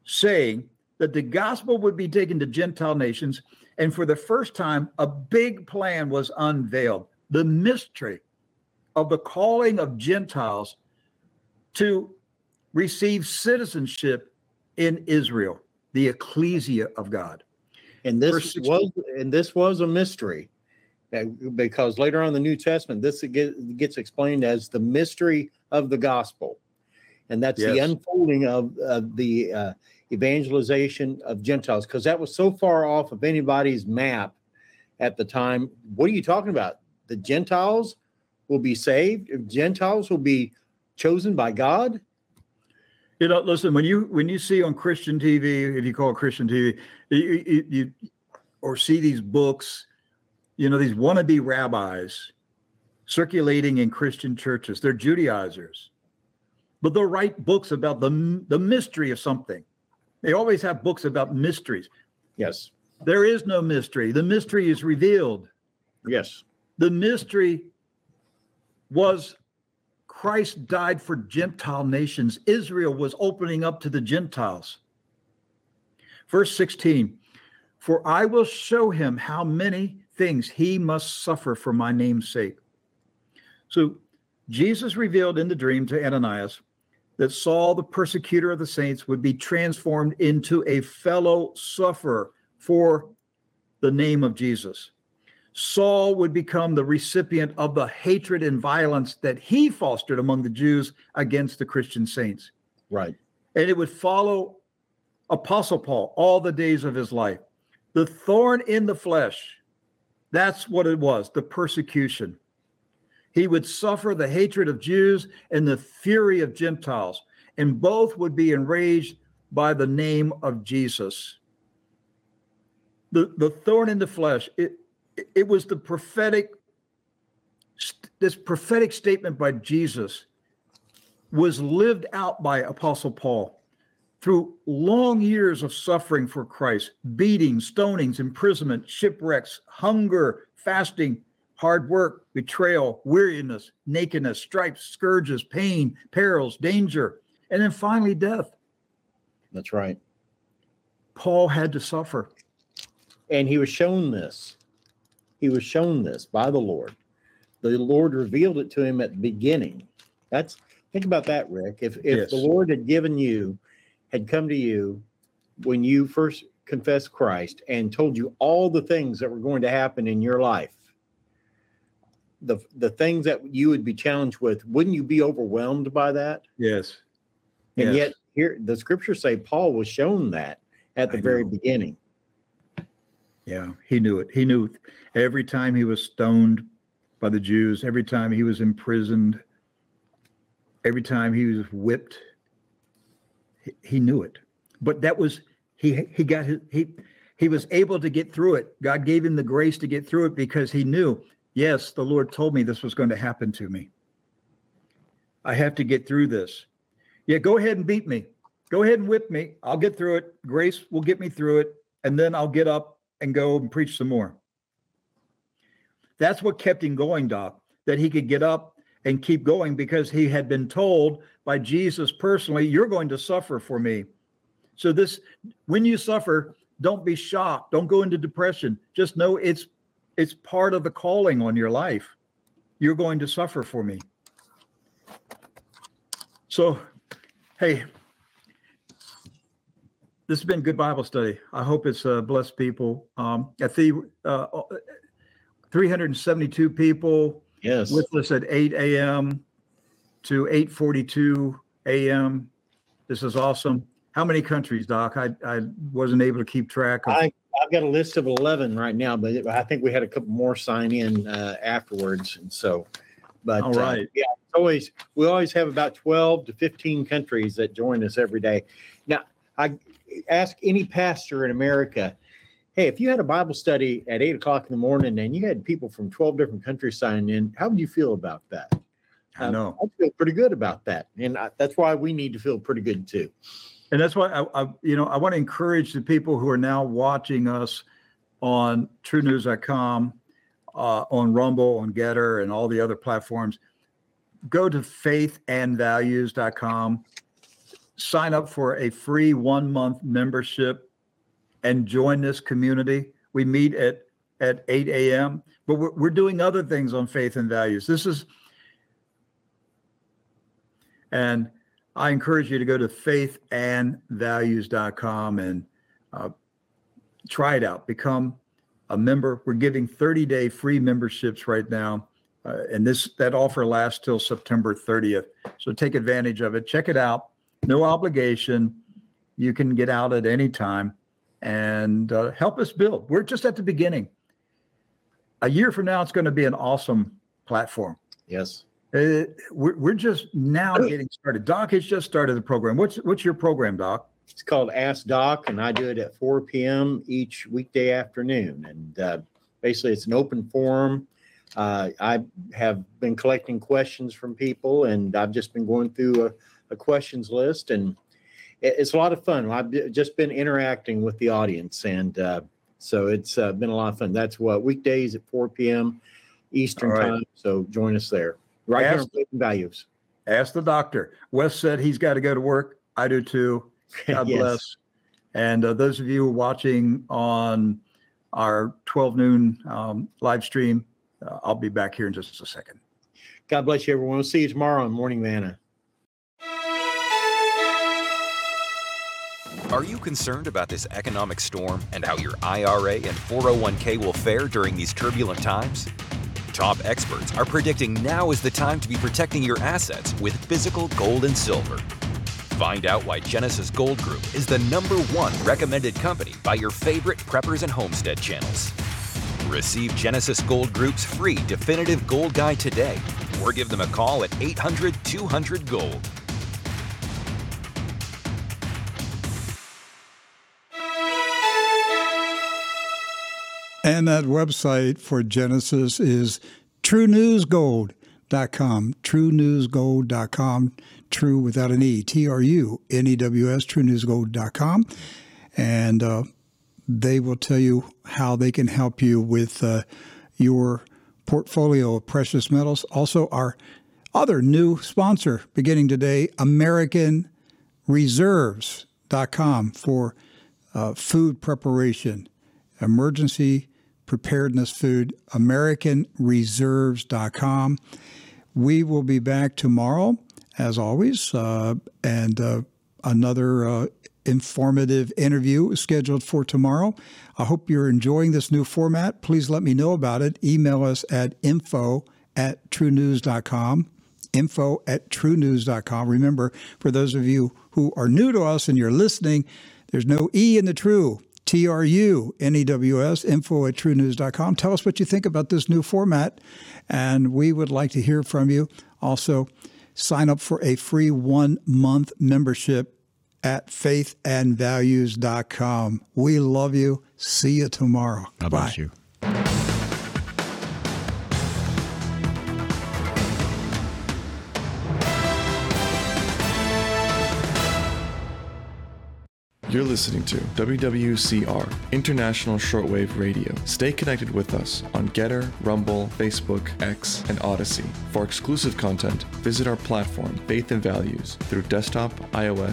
A: saying that the gospel would be taken to Gentile nations. And for the first time, a big plan was unveiled the mystery of the calling of Gentiles to receive citizenship in Israel, the ecclesia of God.
H: And this
A: 16.
H: was and this was a mystery because later on in the New Testament, this gets explained as the mystery of the gospel, and that's the unfolding of, of the uh, evangelization of Gentiles. Because that was so far off of anybody's map at the time. What are you talking about? The Gentiles will be saved. Gentiles will be chosen by God.
A: You know, listen, when you when you see on Christian TV, if you call it Christian TV, you, you, you or see these books, you know, these wannabe rabbis circulating in Christian churches. They're Judaizers, but they'll write books about the the mystery of something. They always have books about mysteries.
H: Yes.
A: There is no mystery. The mystery is revealed.
H: Yes.
A: The mystery was Christ died for Gentile nations. Israel was opening up to the Gentiles. Verse 16 For I will show him how many things he must suffer for my name's sake. So Jesus revealed in the dream to Ananias that Saul, the persecutor of the saints, would be transformed into a fellow sufferer for the name of Jesus. Saul would become the recipient of the hatred and violence that he fostered among the Jews against the Christian saints.
H: Right.
A: And it would follow Apostle Paul all the days of his life. The thorn in the flesh, that's what it was the persecution. He would suffer the hatred of Jews and the fury of Gentiles, and both would be enraged by the name of Jesus. The, the thorn in the flesh, it, it was the prophetic, this prophetic statement by Jesus was lived out by Apostle Paul through long years of suffering for Christ, beatings, stonings, imprisonment, shipwrecks, hunger, fasting, hard work, betrayal, weariness, nakedness, stripes, scourges, pain, perils, danger, and then finally death.
H: That's right.
A: Paul had to suffer.
H: And he was shown this. He was shown this by the Lord. The Lord revealed it to him at the beginning. That's think about that, Rick. If if
A: Yes.
H: the Lord had given you, had come to you when you first confessed Christ and told you all the things that were going to happen in your life, the the things that you would be challenged with, wouldn't you be overwhelmed by that?
A: Yes.
H: And
A: Yes.
H: yet here the scriptures say Paul was shown that at the
A: I
H: very
A: know.
H: beginning.
A: Yeah, he knew it. He knew every time he was stoned by the Jews, every time he was imprisoned, every time he was whipped, he, he knew it. But that was he he got his he he was able to get through it. God gave him the grace to get through it because he knew, yes, the Lord told me this was going to happen to me. I have to get through this. Yeah, go ahead and beat me. Go ahead and whip me. I'll get through it. Grace will get me through it. And then I'll get up and go and preach some more. That's what kept him going, Doc, that he could get up and keep going because he had been told by Jesus personally, You're going to suffer for me. So, this, when you suffer, don't be shocked. Don't go into depression. Just know it's it's part of the calling on your life. You're going to suffer for me. So, hey, this has been good Bible study. I hope it's uh, blessed people. Um, at the uh, 372 people
H: Yes.
A: with us at 8 a.m. to 8:42 a.m. This is awesome. How many countries, Doc? I, I wasn't able to keep track of.
H: I, I've got a list of 11 right now, but I think we had a couple more sign in uh, afterwards. And so, but
A: All
H: uh, yeah, it's always, we always have about 12 to 15 countries that join us every day. Now, I ask any pastor in America, hey, if you had a Bible study at eight o'clock in the morning and you had people from 12 different countries signing in, how would you feel about that?
A: I
H: Um,
A: know.
H: I feel pretty good about that. And I, that's why we need to feel pretty good too.
A: And that's why I, I, you know, I want to encourage the people who are now watching us on TruNews.com, uh, on Rumble, on Gettr, and all the other platforms. Go to faithandvalues.com, sign up for a free one month membership, and join this community. We meet at at 8 a.m. But we're, we're doing other things on faith and values. This is, and I encourage you to go to faithandvalues.com and uh, try it out. Become a member. We're giving 30 day free memberships right now. Uh, and this that offer lasts till September 30th. So take advantage of it. Check it out. No obligation. You can get out at any time and uh, help us build. We're just at the beginning. A year from now, it's going to be an awesome platform.
H: Yes.
A: Uh, we're, we're just now getting started. Doc has just started the program. What's what's your program, Doc?
H: It's called Ask Doc, and I do it at 4 p.m. each weekday afternoon. And uh, basically, it's an open forum. Uh, I have been collecting questions from people, and I've just been going through a, a questions list, and it, it's a lot of fun. I've just been interacting with the audience, and uh, so it's uh, been a lot of fun. That's what weekdays at 4 p.m. Eastern
A: right.
H: time. So join us there, right here
A: Ask-
H: on Faith Values.
A: Ask the doctor. Wes said he's got to go to work. I do too. God
H: Yes.
A: bless. And uh, those of you watching on our 12 noon um, live stream, uh, I'll be back here in just a second.
H: God bless you, everyone. We'll see you tomorrow on Morning Manna.
C: Are you concerned about this economic storm and how your IRA and 401k will fare during these turbulent times? Top experts are predicting now is the time to be protecting your assets with physical gold and silver. Find out why Genesis Gold Group is the number one recommended company by your favorite preppers and homestead channels. Receive Genesis Gold Group's free definitive gold guide today or give them a call at 800 200 Gold.
I: And that website for Genesis is trunewsgold.com. Trunewsgold.com. True without an E. T R U N E W S. Trunewsgold.com. And uh, they will tell you how they can help you with uh, your portfolio of precious metals. Also, our other new sponsor beginning today, American reserves.com for uh, food preparation, emergency preparedness food, AmericanReserves.com. We will be back tomorrow, as always, uh, and uh, another uh, informative interview is scheduled for tomorrow. I hope you're enjoying this new format. Please let me know about it. Email us at info at trunews.com info at trunews.com. Remember, for those of you who are new to us and you're listening, there's no E in the true.
A: T R U N E W S, info at trunews.com. Tell us what you think about this new format, and we would like to hear from you. Also, sign up for a free one month membership at faithandvalues.com. We love you. See you tomorrow.
B: How
A: Bye.
B: about you?
E: You're listening to WWCR, International Shortwave Radio. Stay connected with us on Gettr, Rumble, Facebook, X, and Odysee. For exclusive content, visit our platform, Faith and Values, through desktop, iOS,